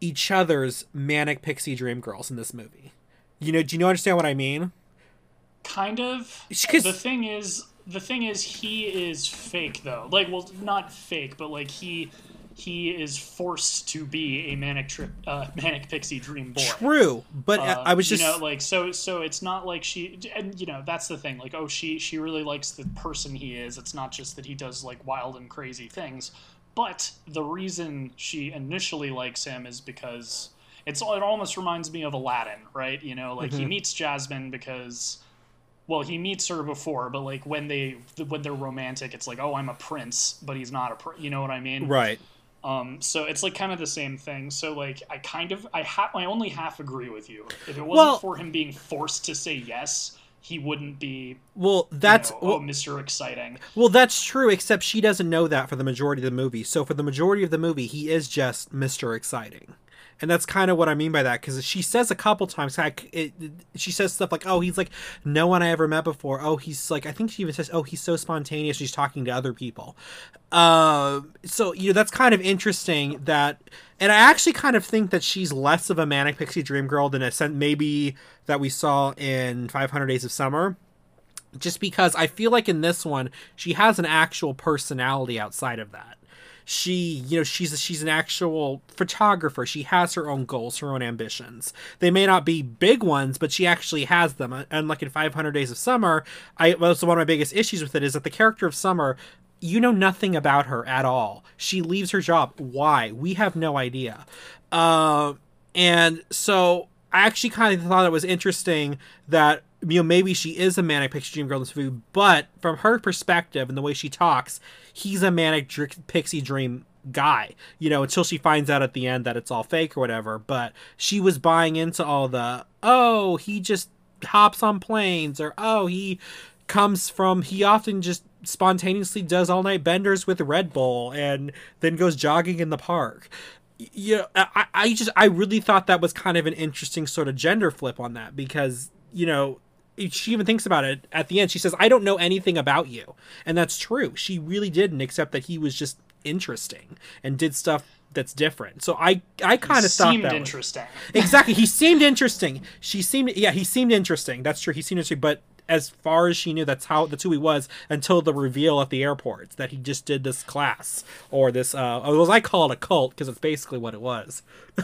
each other's manic pixie dream girls in this movie. You know, do you know understand what I mean? Kind of. The thing is, the thing is he is fake though. Like well not fake but like he he is forced to be a manic trip uh, *laughs* manic pixie dream boy. True but uh, i was just you know like so so it's not like she and you know that's the thing. Like oh she she really likes the person he is. It's not just that he does like wild and crazy things. But the reason she initially likes him is because it's it almost reminds me of aladdin right? You know like mm-hmm. he meets jasmine because well he meets her before but like when they when they're romantic it's like oh i'm a prince but he's not a prince you know what i mean? Right. Um so it's like kind of the same thing. So like i kind of i have i only half agree with you. If it wasn't well, for him being forced to say yes he wouldn't be well that's you know, oh, mr exciting. Well that's true except she doesn't know that for the majority of the movie. So for the majority of the movie he is just mr exciting and that's kind of what I mean by that because she says a couple times, like, it, she says stuff like, "Oh, he's like no one I ever met before." Oh, he's like, I think she even says, "Oh, he's so spontaneous." She's talking to other people, uh, so you know that's kind of interesting. That, and I actually kind of think that she's less of a manic pixie dream girl than a maybe that we saw in 500 Days of Summer just because I feel like in this one she has an actual personality outside of that she you know she's a, she's an actual photographer. She has her own goals her own ambitions. They may not be big ones but she actually has them. And like in 500 days of summer i was one of my biggest issues with it is that the character of summer you know nothing about her at all. She leaves her job. Why? We have no idea. Uh, and so i actually kind of thought it was interesting that you know maybe she is a manic pixie dream girl in this movie but from her perspective and the way she talks he's a manic dr- pixie dream guy you know until she finds out at the end that it's all fake or whatever. But she was buying into all the oh he just hops on planes or oh he comes from he often just spontaneously does all night benders with red bull and then goes jogging in the park. You know, I, I just I really thought that was kind of an interesting sort of gender flip on that because you know she even thinks about it at the end. She says, "I don't know anything about you," and that's true. She really didn't, except that he was just interesting and did stuff that's different. So I I kind of thought that Seemed interesting. Exactly, he seemed interesting. She seemed yeah, he seemed interesting. That's true. He seemed interesting, but as far as she knew, that's how that's who he was until the reveal at the airport that he just did this class or this. Uh, was I call it a cult because it's basically what it was. *laughs*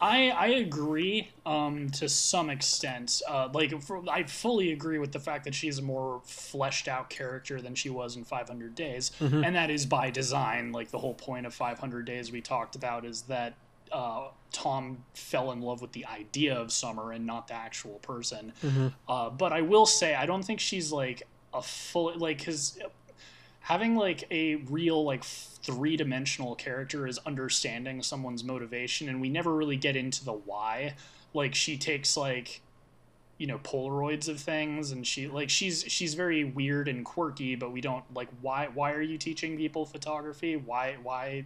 I I agree um, to some extent. Uh, like for, I fully agree with the fact that she's a more fleshed out character than she was in 500 Days, mm-hmm. and that is by design. Like the whole point of 500 Days we talked about is that uh, Tom fell in love with the idea of Summer and not the actual person. Mm-hmm. Uh, but I will say, I don't think she's like a full like because having like a real like three dimensional character is understanding someone's motivation, and we never really get into the why. Like she takes like you know polaroids of things and she like she's she's very weird and quirky but we don't like why why are you teaching people photography why why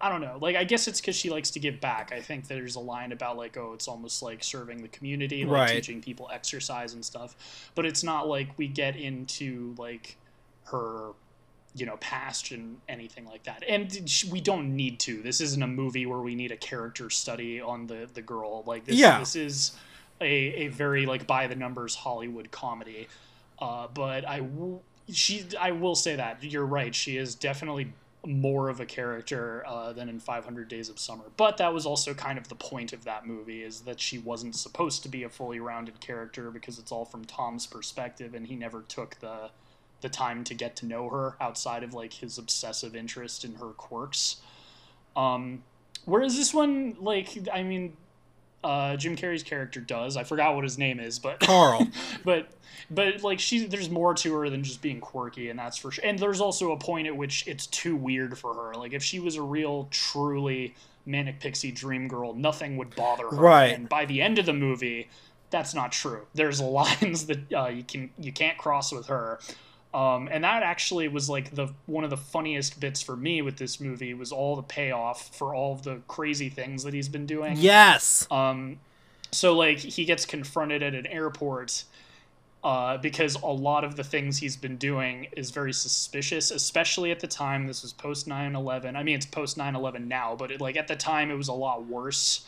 I don't know. Like, I guess it's because she likes to give back. I think there's a line about like, oh, it's almost like serving the community, like right. teaching people exercise and stuff. But it's not like we get into like her, you know, past and anything like that. And we don't need to. This isn't a movie where we need a character study on the the girl. Like, this, yeah. this is a a very like by the numbers Hollywood comedy. Uh, but I she I will say that you're right. She is definitely more of a character uh, than in 500 Days of Summer. But that was also kind of the point of that movie is that she wasn't supposed to be a fully rounded character because it's all from Tom's perspective and he never took the the time to get to know her outside of like his obsessive interest in her quirks. Um, whereas this one, like, I mean, uh, Jim Carrey's character does. I forgot what his name is, but *laughs* Carl. but but like she, there's more to her than just being quirky, and that's for sure. And there's also a point at which it's too weird for her. Like if she was a real, truly manic pixie dream girl, nothing would bother her. Right. And by the end of the movie, that's not true. There's *laughs* lines that uh, you can you can't cross with her. Um, and that actually was like the one of the funniest bits for me with this movie was all the payoff for all of the crazy things that he's been doing. yes. Um, so like he gets confronted at an airport uh, because a lot of the things he's been doing is very suspicious, especially at the time. This was post 9/11. I mean, it's post 9/11 now, but it, like at the time, it was a lot worse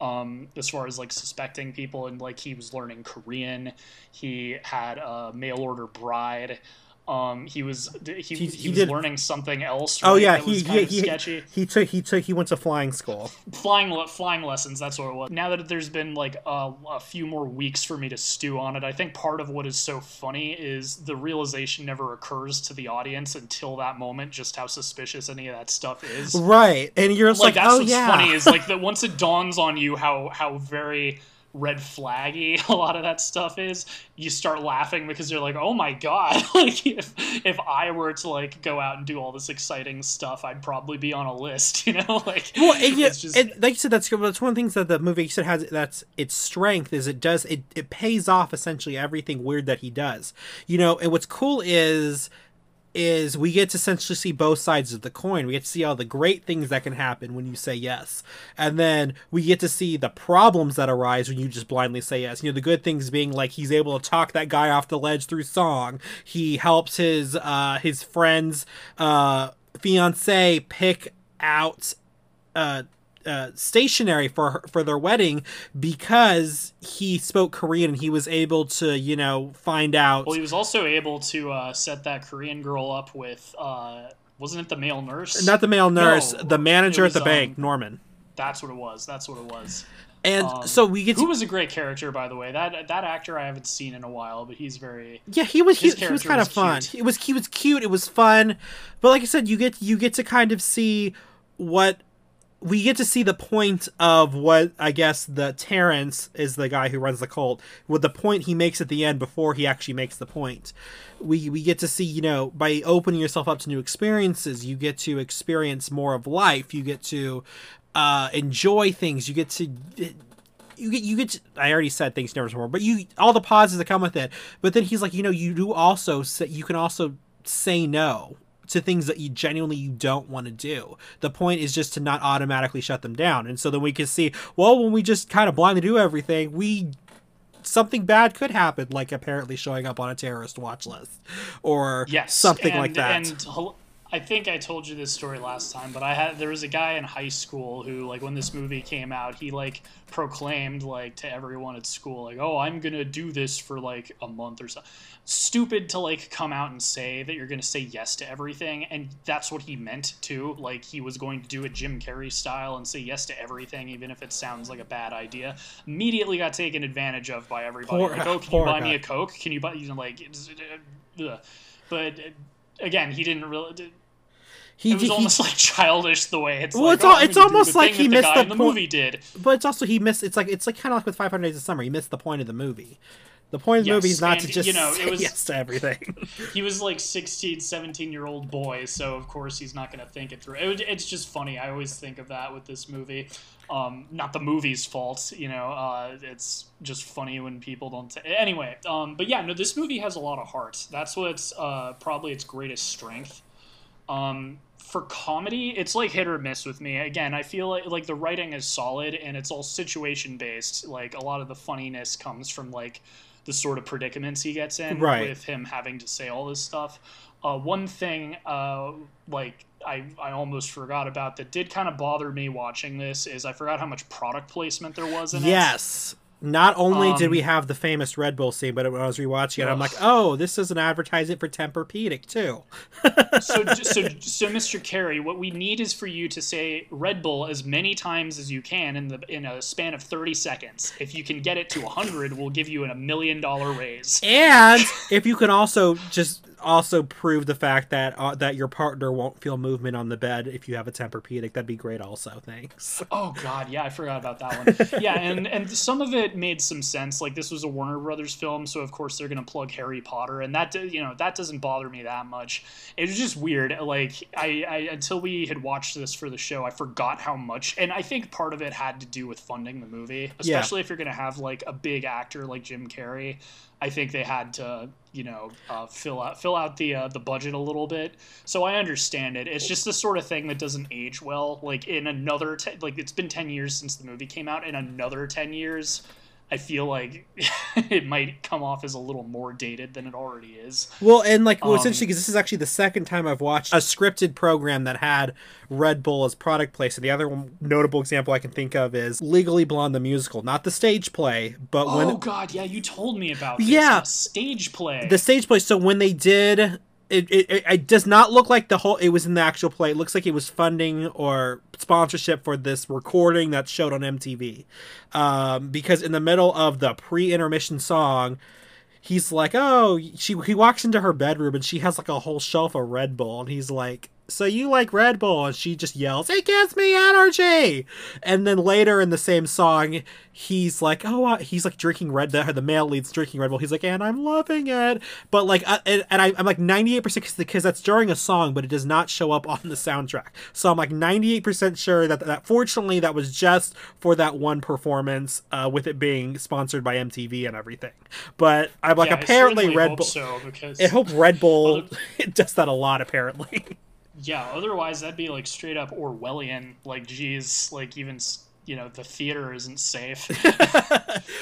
um, as far as like suspecting people. And like he was learning Korean. He had a mail order bride. Um, he was he, he, he was did- learning something else. Oh yeah, that was he kind he, of he sketchy he took he took he went to flying school. *laughs* flying flying lessons that's what it was now that there's been like a, a few more weeks for me to stew on it i think part of what is so funny is the realization never occurs to the audience until that moment just how suspicious any of that stuff is Right, and you're like like, that's oh what's yeah. funny is like *laughs* that once it dawns on you how how very red flaggy *laughs* a lot of that stuff is you start laughing because you're like oh my god *laughs* like if if i were to like go out and do all this exciting stuff i'd probably be on a list *laughs* you know like well, and, yeah, it's just and like you said, that's that's one of the things that the movie said has that's its strength is it does it it pays off essentially everything weird that he does. You know, and what's cool is is we get to essentially see both sides of the coin. We get to see all the great things that can happen when you say yes. And then we get to see the problems that arise when you just blindly say yes. You know, the good things being like he's able to talk that guy off the ledge through song. He helps his uh his friend's uh fiance pick out uh uh, stationary for her, for their wedding because he spoke Korean and he was able to you know find out Well, he was also able to uh, set that Korean girl up with, uh, wasn't it the male nurse? not the male nurse No, the manager it at the was, bank um, Norman That's what it was. That's what it was. and um, so we get Who was a great character, by the way. That that actor I haven't seen in a while, but he's very. yeah he was he, he was kind was of fun cute. it was he was cute it was fun but like I said you get you get to kind of see what we get to see the point of what I guess the Terrence is the guy who runs the cult. With the point he makes at the end before he actually makes the point, we we get to see you know by opening yourself up to new experiences, you get to experience more of life. You get to uh, enjoy things. You get to you get you get to, I already said things never more, but you all the pauses that come with it. But then he's like, you know, you do also say you can also say no to things that you genuinely you don't want to do. The point is just to not automatically shut them down. And so then we can see, well, when we just kind of blindly do everything, we something bad could happen, like apparently showing up on a terrorist watch list or Yes, something and, like that. And I think I told you this story last time, but I had there was a guy in high school who, like, when this movie came out, he like proclaimed like to everyone at school, like, "Oh, I'm gonna do this for like a month or so." Stupid to like come out and say that you're gonna say yes to everything, and that's what he meant too. Like he was going to do it Jim Carrey style and say yes to everything, even if it sounds like a bad idea. Immediately got taken advantage of by everybody. Poor- like, oh, can you buy me a coke? Can you buy? You know, like, ugh. but uh, again, he didn't really. He, It was he- almost like childish the way it's. Well, like, it's oh, it's almost the like he missed the in the point- movie did. but it's also he missed. It's like it's like kind of like with 500 Days of Summer. He missed the point of the movie. The point of the Yes, movie is not to just you know, it was- yes to everything. *laughs* He was like 16, 17 year old boy, so of course he's not going to think it through. It, it's just funny. I always think of that with this movie. Um, not the movie's fault, you know. Uh, it's just funny when people don't. T- anyway, um, but yeah, no, this movie has a lot of heart. That's what's uh, probably its greatest strength. Um, for comedy, it's like hit or miss with me. Again, I feel like like the writing is solid and it's all situation based. Like a lot of the funniness comes from like the sort of predicaments he gets in Right. with him having to say all this stuff. Uh, one thing, uh, like I, I almost forgot about that did kind of bother me watching this is I forgot how much product placement there was in it. yes. Not only did Um, we have the famous Red Bull scene, but when I was rewatching it, I'm like, oh, this is an advertisement for Tempur-Pedic too. so, *laughs* so, so, Mr. Carrey, what we need is for you to say Red Bull as many times as you can in the in a span of thirty seconds. If you can get it to hundred, we'll give you a million dollar raise. And if you can also just also prove the fact that uh, that your partner won't feel movement on the bed if you have a Tempur-Pedic. That'd be great. Also, thanks. Oh God, yeah, I forgot about that one. *laughs* yeah, and and some of it made some sense. Like this was a Warner Brothers film, so of course they're gonna plug Harry Potter, and that you know that doesn't bother me that much. It was just weird. Like I, I until we had watched this for the show, I forgot how much, and I think part of it had to do with funding the movie, especially yeah. if you're gonna have like a big actor like Jim Carrey. I think they had to, you know, uh, fill out fill out the uh, the budget a little bit. So I understand it. It's just the sort of thing that doesn't age well. Like in another, te- like it's been ten years since the movie came out. In another ten years, I feel like *laughs* it might come off as a little more dated than it already is. Well, and like, well, um, because this is actually the second time I've watched a scripted program that had Red Bull as product placement. The other one, notable example I can think of is Legally Blonde the musical, not the stage play, but oh, when. Oh God, yeah, you told me about this. Yeah, stage play. The stage play. So when they did it, it, it does not look like the whole it was in the actual play. It looks like it was funding or sponsorship for this recording that showed on MTV. Um, because in the middle of the pre-intermission song, he's like, "Oh, she." He walks into her bedroom and she has like a whole shelf of Red Bull, and he's like, so you like Red Bull? And she just yells, it gives me energy. And then later in the same song, he's like, oh, uh, he's like drinking Red, the, the male lead's drinking Red Bull. He's like, and I'm loving it. But like, uh, and, and I, am like 98% because that's during a song, but it does not show up on the soundtrack. So I'm like 98% sure that, that fortunately that was just for that one performance, uh, with it being sponsored by MTV and everything. But I'm like, yeah, apparently Red Bull. So, because I hope Red Bull *laughs* does that a lot, apparently. Yeah, otherwise that'd be like straight up Orwellian. Like, geez, like even you know the theater isn't safe.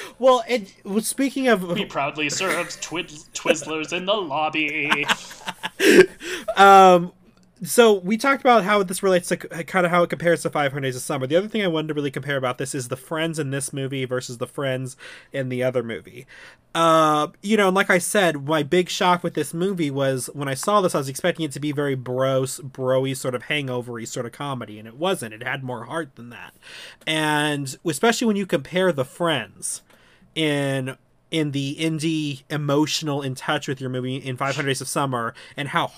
*laughs* well, it well, speaking of, we proudly serve Twizzlers in the lobby. *laughs* um, so we talked about how this relates to kind of how it compares to 500 Days of Summer. The other thing I wanted to really compare about this is the friends in this movie versus the friends in the other movie. Uh, you know, and like I said, my big shock with this movie was when I saw this, I was expecting it to be very bros, broy, sort of hangovery sort of comedy, and it wasn't. It had more heart than that, and especially when you compare the friends in in the indie emotional in touch with your movie in 500 Days of Summer and how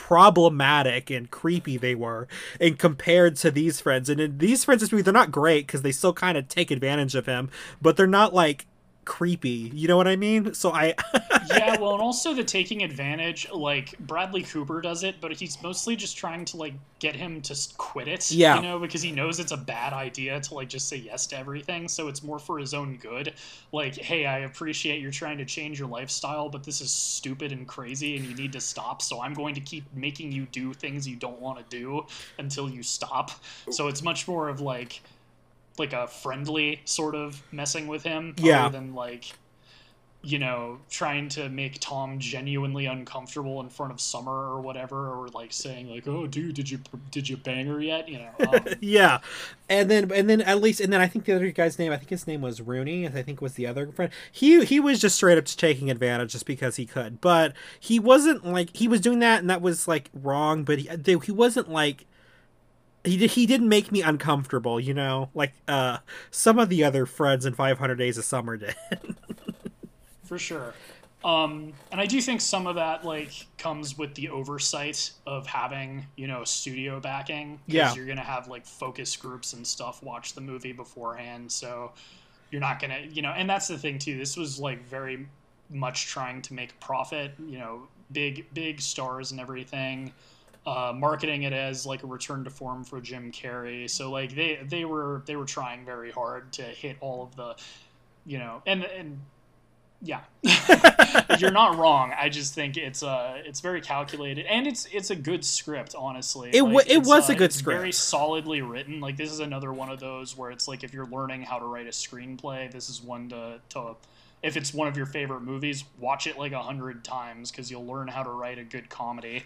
problematic and creepy they were and compared to these friends. And in these friends they're not great because they still kind of take advantage of him but they're not like creepy. You know what I mean? So I *laughs* Yeah, well, and also the taking advantage like Bradley Cooper does it, but he's mostly just trying to like get him to quit it, yeah. you know, because he knows it's a bad idea to like just say yes to everything, so it's more for his own good. Like, hey, I appreciate you're trying to change your lifestyle, but this is stupid and crazy and you need to stop, so I'm going to keep making you do things you don't want to do until you stop. So it's much more of like like a friendly sort of messing with him yeah. than like you know trying to make tom genuinely uncomfortable in front of summer or whatever or like saying like oh dude did you did you bang her yet? You know um, *laughs* yeah. And then and then at least and then i think the other guy's name i think his name was rooney i think was the other friend. He he was just straight up taking advantage just because he could. But he wasn't like he was doing that and that was like wrong but he, he wasn't like he did, he didn't make me uncomfortable, you know, like uh, some of the other friends in 500 Days of Summer did. *laughs* For sure. Um, and I do think some of that like comes with the oversight of having you know studio backing. Yeah, you're gonna have like focus groups and stuff watch the movie beforehand, so you're not gonna you know. And that's the thing too. This was like very much trying to make profit. You know, big big stars and everything uh, marketing it as like a return to form for Jim Carrey. So like they they were they were trying very hard to hit all of the, you know, and and yeah, *laughs* you're not wrong. I just think it's uh it's very calculated and it's it's a good script. Honestly, it like, it was uh, a good script, very solidly written. Like this is another one of those where it's like if you're learning how to write a screenplay, this is one to to if it's one of your favorite movies, watch it like a hundred times because you'll learn how to write a good comedy.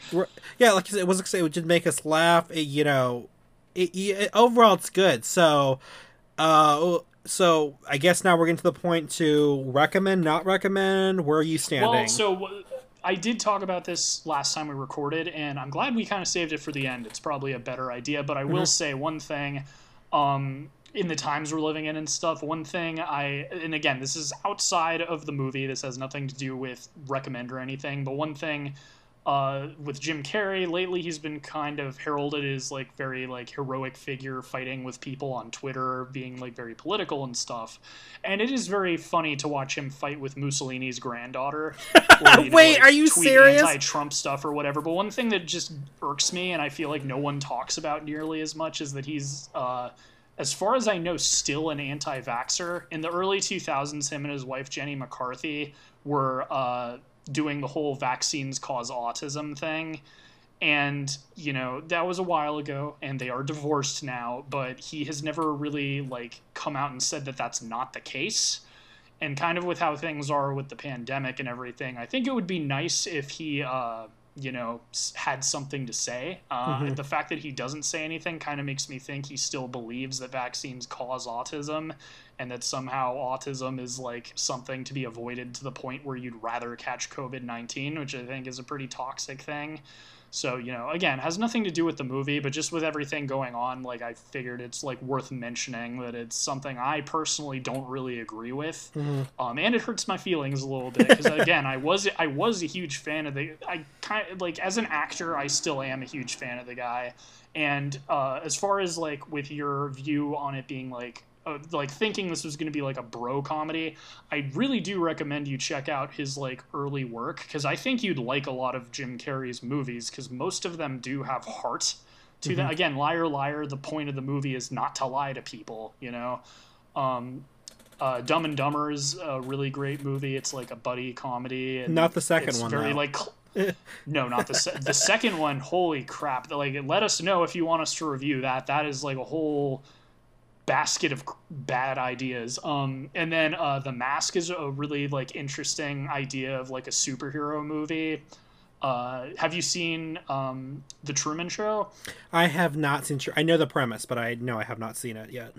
Yeah, like it was it would just make us laugh. It, you know, it, it, overall it's good. So, uh, so I guess now we're getting to the point to recommend, not recommend. Where are you standing? Well, so. I did talk about this last time we recorded, and I'm glad we kind of saved it for the end. It's probably a better idea, but I will mm-hmm. say one thing. Um, in the times we're living in and stuff. One thing I, and again, this is outside of the movie. This has nothing to do with recommend or anything. But one thing uh, with Jim Carrey lately, he's been kind of heralded as like very like heroic figure fighting with people on Twitter, being like very political and stuff. And it is very funny to watch him fight with Mussolini's granddaughter. *laughs* Or, you know, Wait, like, are you serious? Anti-Trump stuff or whatever. But one thing that just irks me, and I feel like no one talks about nearly as much, is that he's. Uh, as far as I know, still an anti vaxxer. In the early 2000s, him and his wife, Jenny McCarthy, were uh, doing the whole vaccines cause autism thing. And, you know, that was a while ago, and they are divorced now, but he has never really, like, come out and said that that's not the case. And kind of with how things are with the pandemic and everything, I think it would be nice if he, uh, you know, had something to say. Uh, mm-hmm. The fact that he doesn't say anything kind of makes me think he still believes that vaccines cause autism and that somehow autism is like something to be avoided to the point where you'd rather catch COVID 19, which I think is a pretty toxic thing. So, you know, again, has nothing to do with the movie, but just with everything going on, like I figured it's like worth mentioning that it's something I personally don't really agree with. Mm-hmm. Um, and it hurts my feelings a little bit because again, I was I was a huge fan of the I kind of like as an actor, I still am a huge fan of the guy. And uh, as far as like with your view on it being like uh, like thinking this was going to be like a bro comedy, I really do recommend you check out his like early work because I think you'd like a lot of Jim Carrey's movies because most of them do have heart to mm-hmm. them. Again, Liar Liar. The point of the movie is not to lie to people. You know, um, uh, Dumb and Dumber is a really great movie. It's like a buddy comedy. Not the second one. Very though. like. no, not the se- the second one. Holy crap! Like, let us know if you want us to review that. That is like a whole basket of bad ideas. Um, and then uh, the mask is a really like interesting idea of like a superhero movie. Uh, have you seen um, the Truman Show? I have not seen. I know the premise, but I know I have not seen it yet.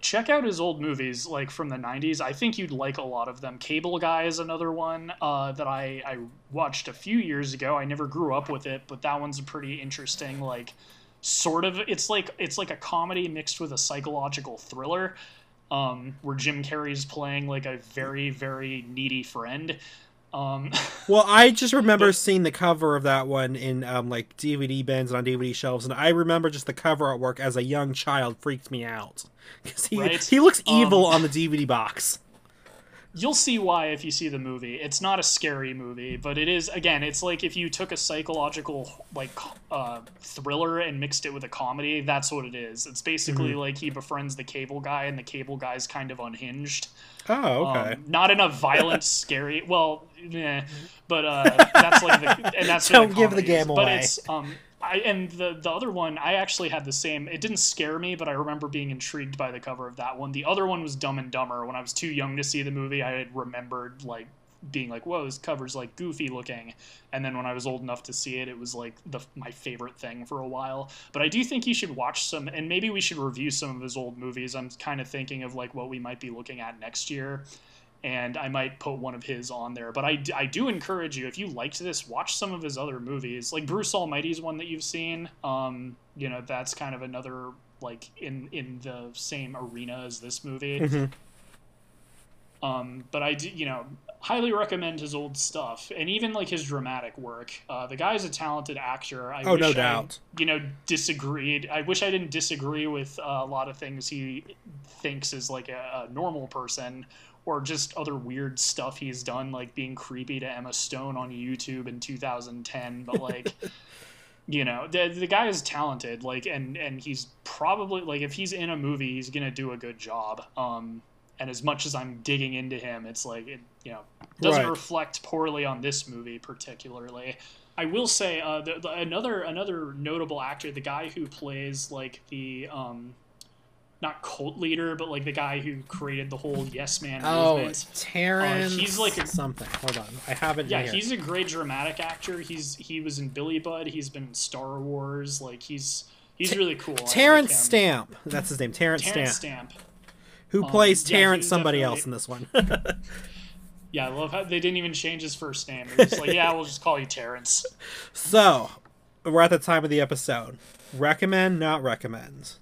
Check out his old movies, like from the '90s. I think you'd like a lot of them. Cable Guy is another one uh, that I, I watched a few years ago. I never grew up with it, but that one's a pretty interesting, like sort of it's like it's like a comedy mixed with a psychological thriller um, where Jim Carrey's playing like a very very needy friend. Um, *laughs* well, I just remember but, seeing the cover of that one in um, like DVD bins and on DVD shelves, and I remember just the cover artwork as a young child freaked me out because he right? he looks evil um, on the DVD box you'll see why if you see the movie. It's not a scary movie, but it is again, it's like if you took a psychological like uh, thriller and mixed it with a comedy, that's what it is. It's basically mm-hmm. like he befriends the cable guy and the cable guy's kind of unhinged. Oh, okay. Um, not in a violent, *laughs* scary. Well, yeah, but uh, *laughs* that's like the and that's don't give the game is. away. But it's um, I and the the other one I actually had the same. It didn't scare me, but I remember being intrigued by the cover of that one. The other one was Dumb and Dumber. When I was too young to see the movie, I had remembered like being like, "Whoa, this cover's like goofy looking." And then when I was old enough to see it, it was like the my favorite thing for a while. But I do think you should watch some, and maybe we should review some of his old movies. I'm kind of thinking of like what we might be looking at next year and I might put one of his on there. But I, I do encourage you, if you liked this, watch some of his other movies. Like Bruce Almighty's one that you've seen. Um, you know, that's kind of another like in in the same arena as this movie. Mm-hmm. Um, but I do, you know, highly recommend his old stuff and even like his dramatic work. Uh, the guy's a talented actor. I oh, no doubt. I, you know, disagreed. I wish I didn't disagree with uh, a lot of things he thinks is like a, a normal person or just other weird stuff he's done, like being creepy to Emma Stone on YouTube in 2010. But like, *laughs* you know, the the guy is talented, like, and and he's probably like if he's in a movie, he's gonna do a good job. Um, and as much as I'm digging into him, it's like it, you know, doesn't right. reflect poorly on this movie particularly. I will say uh, the, the, another another notable actor, the guy who plays like the um, not cult leader, but like the guy who created the whole Yes Man oh, movement. Terrence. Uh, he's like a, something. Hold on, I haven't. Yeah, he's a great dramatic actor. He's he was in Billy Budd. He's been in Star Wars. Like he's he's T- really cool. Terrence like Stamp. That's his name. Terrence, Terence Stamp. Stamp. Who um, plays Terrence? Yeah, somebody else in this one. *laughs* *laughs* yeah, I love how they didn't even change his first name. They're just like, yeah, we'll just call you Terrence. *laughs* So, we're at the time of the episode. Recommend, not recommend.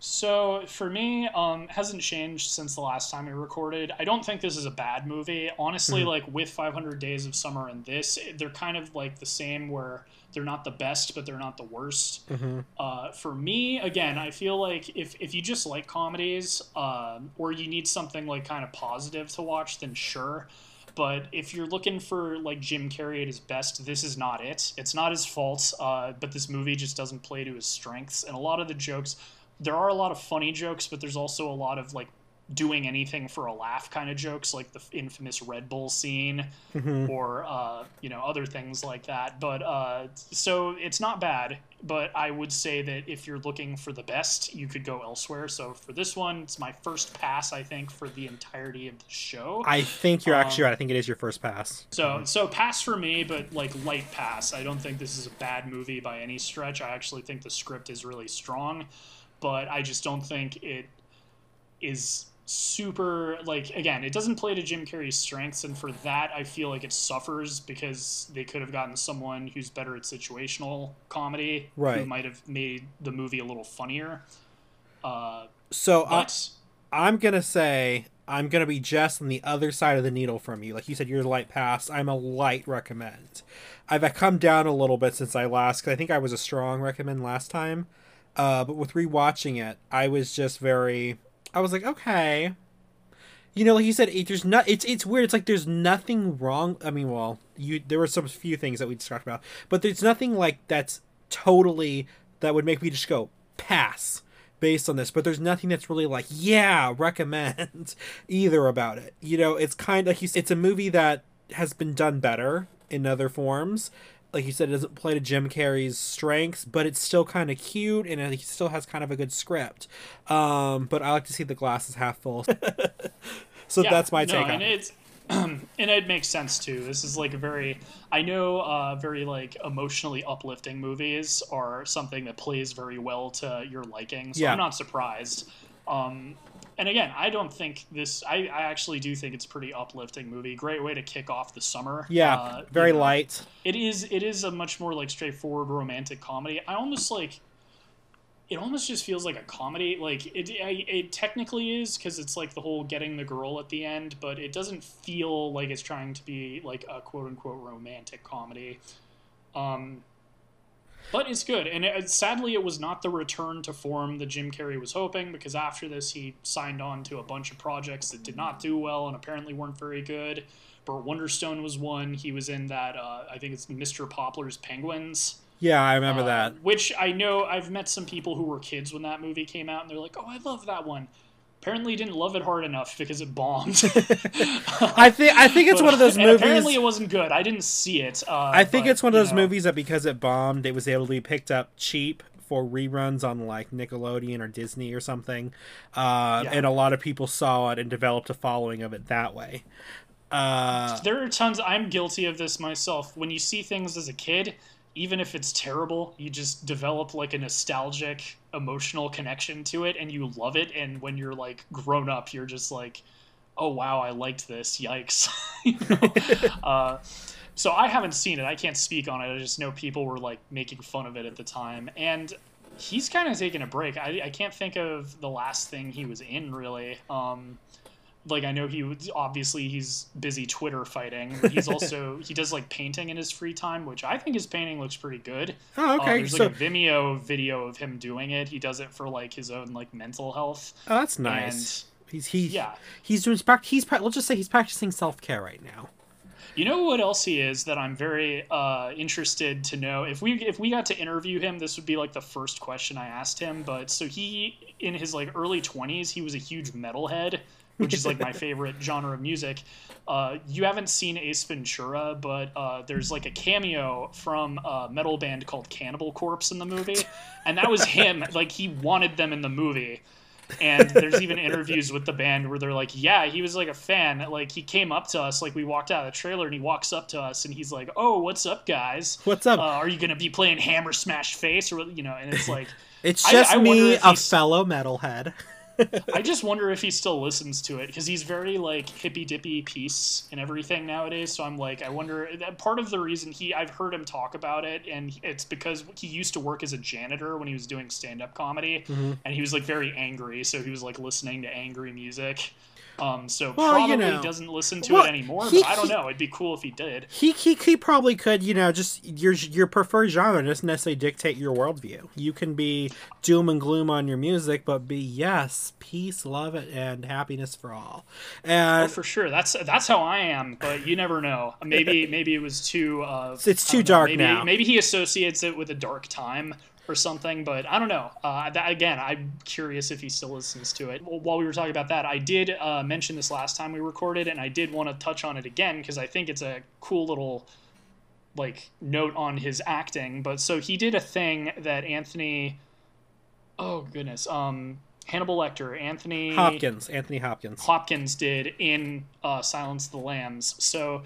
So for me, um, hasn't changed since the last time we recorded. I don't think this is a bad movie. Honestly, Mm-hmm. like with 500 Days of Summer and this, they're kind of like the same where they're not the best, but they're not the worst. Mm-hmm. Uh, for me, again, I feel like if, if you just like comedies um, or you need something like kind of positive to watch, then sure. But if you're looking for like Jim Carrey at his best, this is not it. It's not his fault, uh, but this movie just doesn't play to his strengths. And a lot of the jokes, there are a lot of funny jokes, but there's also a lot of like doing anything for a laugh kind of jokes, like the infamous Red Bull scene Mm-hmm. or uh, you know other things like that. But uh, so it's not bad. But I would say that if you're looking for the best, you could go elsewhere. So for this one, it's my first pass, I think, for the entirety of the show. I think you're actually Um, right. I think it is your first pass. So so pass for me, but like light pass. I don't think this is a bad movie by any stretch. I actually think the script is really strong, but I just don't think it is super like again, it doesn't play to Jim Carrey's strengths and for that I feel like it suffers because they could have gotten someone who's better at situational comedy who Right. might have made the movie a little funnier. Uh So I, but I'm gonna say I'm gonna be just on the other side of the needle from you. Like you said, you're a light pass. I'm a light recommend. I've come down a little bit since I last. Cause I think I was a strong recommend last time. Uh, but with rewatching it, I was just very. I was like, okay. You know, like you said, there's not. It's it's weird. It's like there's nothing wrong. I mean, well, you there were some few things that we just talked about, but there's nothing like that's totally that would make me just go pass based on this. But there's nothing that's really like yeah *laughs* recommend either about it. You know, it's kind of like you. It's a movie that has been done better in other forms. Like you said, it doesn't play to Jim Carrey's strengths, but it's still kind of cute and it still has kind of a good script. Um, but I like to see the glass is half full. *laughs* so Yeah, that's my no, take on and it. it's *clears throat* and it makes sense too. This is like a very I know uh, very like emotionally uplifting movies are something that plays very well to your liking. So Yeah. I'm not surprised. Um, and again, I don't think this. I, I actually do think it's a pretty uplifting movie. Great way to kick off the summer. Yeah, Uh, very you know, light. it is it is a much more like straightforward romantic comedy. I almost like it almost just feels like a comedy. Like it it, it technically is because it's like the whole getting the girl at the end, but it doesn't feel like it's trying to be like a quote unquote romantic comedy. Um but it's good, and it, sadly, it was not the return to form that Jim Carrey was hoping. Because after this, he signed on to a bunch of projects that did not do well and apparently weren't very good. Burt Wonderstone was one. He was in that uh, I think it's Mr. Popper's Penguins, Yeah, I remember uh, that. which I know I've met some people who were kids when that movie came out, and they're like, "Oh, I love that one." Apparently, didn't love it hard enough because it bombed. *laughs* *laughs* I think I think it's one of those movies. Apparently, it wasn't good. I didn't see it. Uh, I think but, it's one of those know, movies that because it bombed, it was able to be picked up cheap for reruns on like Nickelodeon or Disney or something, uh, Yeah. and a lot of people saw it and developed a following of it that way. Uh, There are tons. I'm guilty of this myself. When you see things as a kid, even if it's terrible, you just develop like a nostalgic, emotional connection to it, and you love it. And when you're like grown up, you're just like, "Oh wow, I liked this. Yikes!" *laughs* *laughs* Uh, so I haven't seen it. I can't speak on it. I just know people were like making fun of it at the time, and he's kind of taking a break. I, I can't think of the last thing he was in really. Um, like I know he was obviously he's busy Twitter fighting. *laughs* He's also he does like painting in his free time, which I think his painting looks pretty good. oh, Uh, okay, there's so like a Vimeo video of him doing it. He does it for like his own like mental health. oh, that's nice. he's he Yeah. he's doing he's let's just say he's practicing self care right now. You know what else he is that I'm very uh, interested to know. If we if we got to interview him, this would be like the first question I asked him. But so he in his like early 20s, he was a huge metalhead, which is like my favorite genre of music. Uh, you haven't seen Ace Ventura, but uh, there's like a cameo from a metal band called Cannibal Corpse in the movie, and that was him. *laughs* like he wanted them in the movie and there's even interviews with the band where they're like yeah he was like a fan like he came up to us like we walked out of the trailer and he walks up to us and he's like oh what's up guys What's up? uh, are you gonna be playing hammer smashed face or you know and it's like *laughs* it's just I wonder me, a fellow metalhead. *laughs* I just wonder if he still listens to it because he's very like hippy dippy peace and everything nowadays. So I'm like, I wonder. Part of the reason he, I've heard him talk about it, and it's because he used to work as a janitor when he was doing stand up comedy, Mm-hmm. and he was like very angry, so he was like listening to angry music. Um, so Well, probably you know. doesn't listen to Well, it anymore. he- but I don't know. It'd be cool if he did. He, he he probably could, you know, just your your preferred genre doesn't necessarily dictate your worldview. You can be doom and gloom on your music, but be yes, peace, love, and happiness for all. Oh, And for sure. That's that's how I am, but you never know. Maybe *laughs* maybe it was too. Uh, It's too know, dark maybe, now. Maybe he associates it with a dark time or something, but I don't know. Uh, that, again, I'm curious if he still listens to it. Well, while we were talking about that, I did uh, mention this last time we recorded, and I did want to touch on it again because I think it's a cool little like note on his acting. But so he did a thing that Anthony. Oh goodness. Um, Hannibal Lecter, Anthony Hopkins, Anthony Hopkins. Hopkins did in uh, Silence of the Lambs. So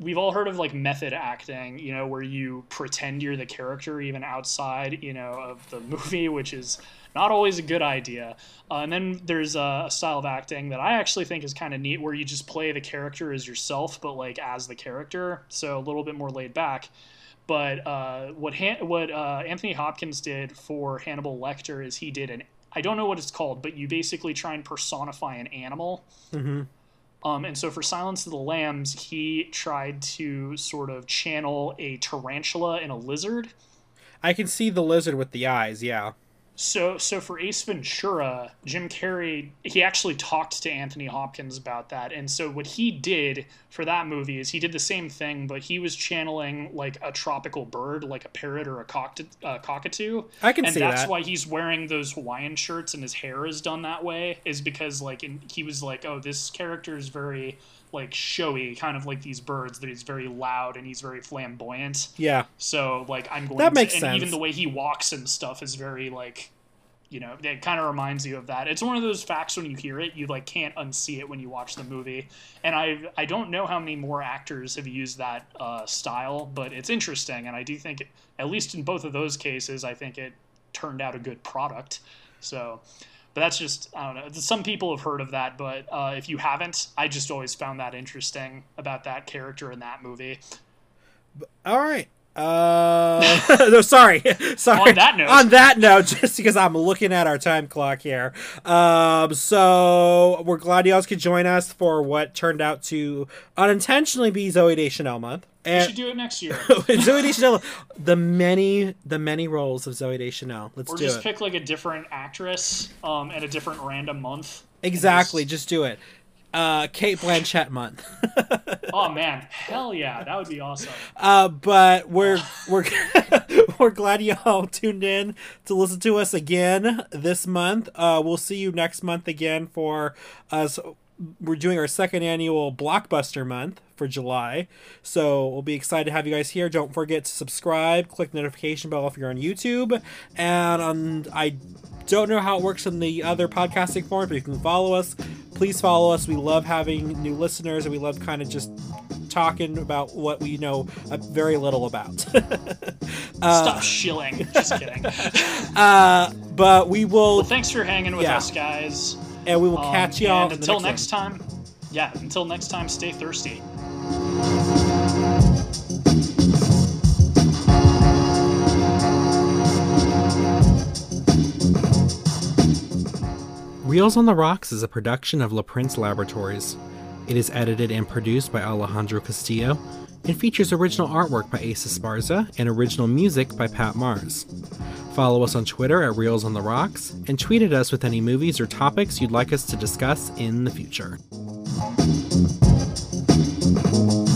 we've all heard of like method acting, you know, where you pretend you're the character even outside, you know, of the *laughs* movie, which is not always a good idea. Uh, and then there's a, a style of acting that I actually think is kind of neat, where you just play the character as yourself, but like as the character, so a little bit more laid back. But uh, what Han- what uh, Anthony Hopkins did for Hannibal Lecter is he did an I don't know what it's called, but you basically try and personify an animal. hmm Um, and so for Silence of the Lambs, he tried to sort of channel a tarantula and a lizard. I can see the lizard with the eyes. Yeah. So, so for Ace Ventura, Jim Carrey, he actually talked to Anthony Hopkins about that. And so what he did for that movie is he did the same thing, but he was channeling like a tropical bird, like a parrot or a uh, cockatoo. I can and see that's that. why he's wearing those Hawaiian shirts and his hair is done that way. Is because like in, he was like, oh, this character is very like showy, kind of like these birds. That he's very loud and he's very flamboyant. Yeah. So like I'm going That to, makes and sense. even the way he walks and stuff is very like you know, it kind of reminds you of that. It's one of those facts when you hear it, you like can't unsee it when you watch the movie. And I I don't know how many more actors have used that uh, style, but it's interesting, and I do think, at least in both of those cases, I think it turned out a good product. So. But that's just I don't know. Some people have heard of that, but uh, if you haven't, I just always found that interesting about that character in that movie. All right. Uh, *laughs* no, sorry, *laughs* sorry. On that note- on that note, *laughs* just because I'm looking at our time clock here. Um, so we're glad you guys could join us for what turned out to unintentionally be Zooey Deschanel month. We should do it next year. *laughs* Zooey Deschanel, the many, the many roles of Zooey Deschanel. Let's Or do just it. pick like a different actress um, and a different random month. exactly, Just- just do it. Uh, Cate Blanchett month. *laughs* oh man, hell yeah, that would be awesome. Uh, but we're we're *laughs* we're glad y'all tuned in to listen to us again this month. Uh, we'll see you next month again for us. We're doing our second annual blockbuster month for July, so we'll be excited to have you guys here. Don't forget to subscribe, click the notification bell if you're on YouTube, and on I don't know how it works in the other podcasting forms, but you can follow us. Please follow us. We love having new listeners, and we love kind of just talking about what we know uh, very little about. *laughs* Stop shilling. Just kidding. *laughs* uh, but we will, well, thanks for hanging with Yeah. us, guys. and we will Um, catch y'all. And in the until next, next one. time, yeah. Until next time, stay thirsty. Reels on the Rocks is a production of La Prince Laboratories. It is edited and produced by Alejandro Castillo and features original artwork by Asa Sparza and original music by Pat Mars. Follow us on Twitter at Reels on the Rocks and tweet at us with any movies or topics you'd like us to discuss in the future. Thank you.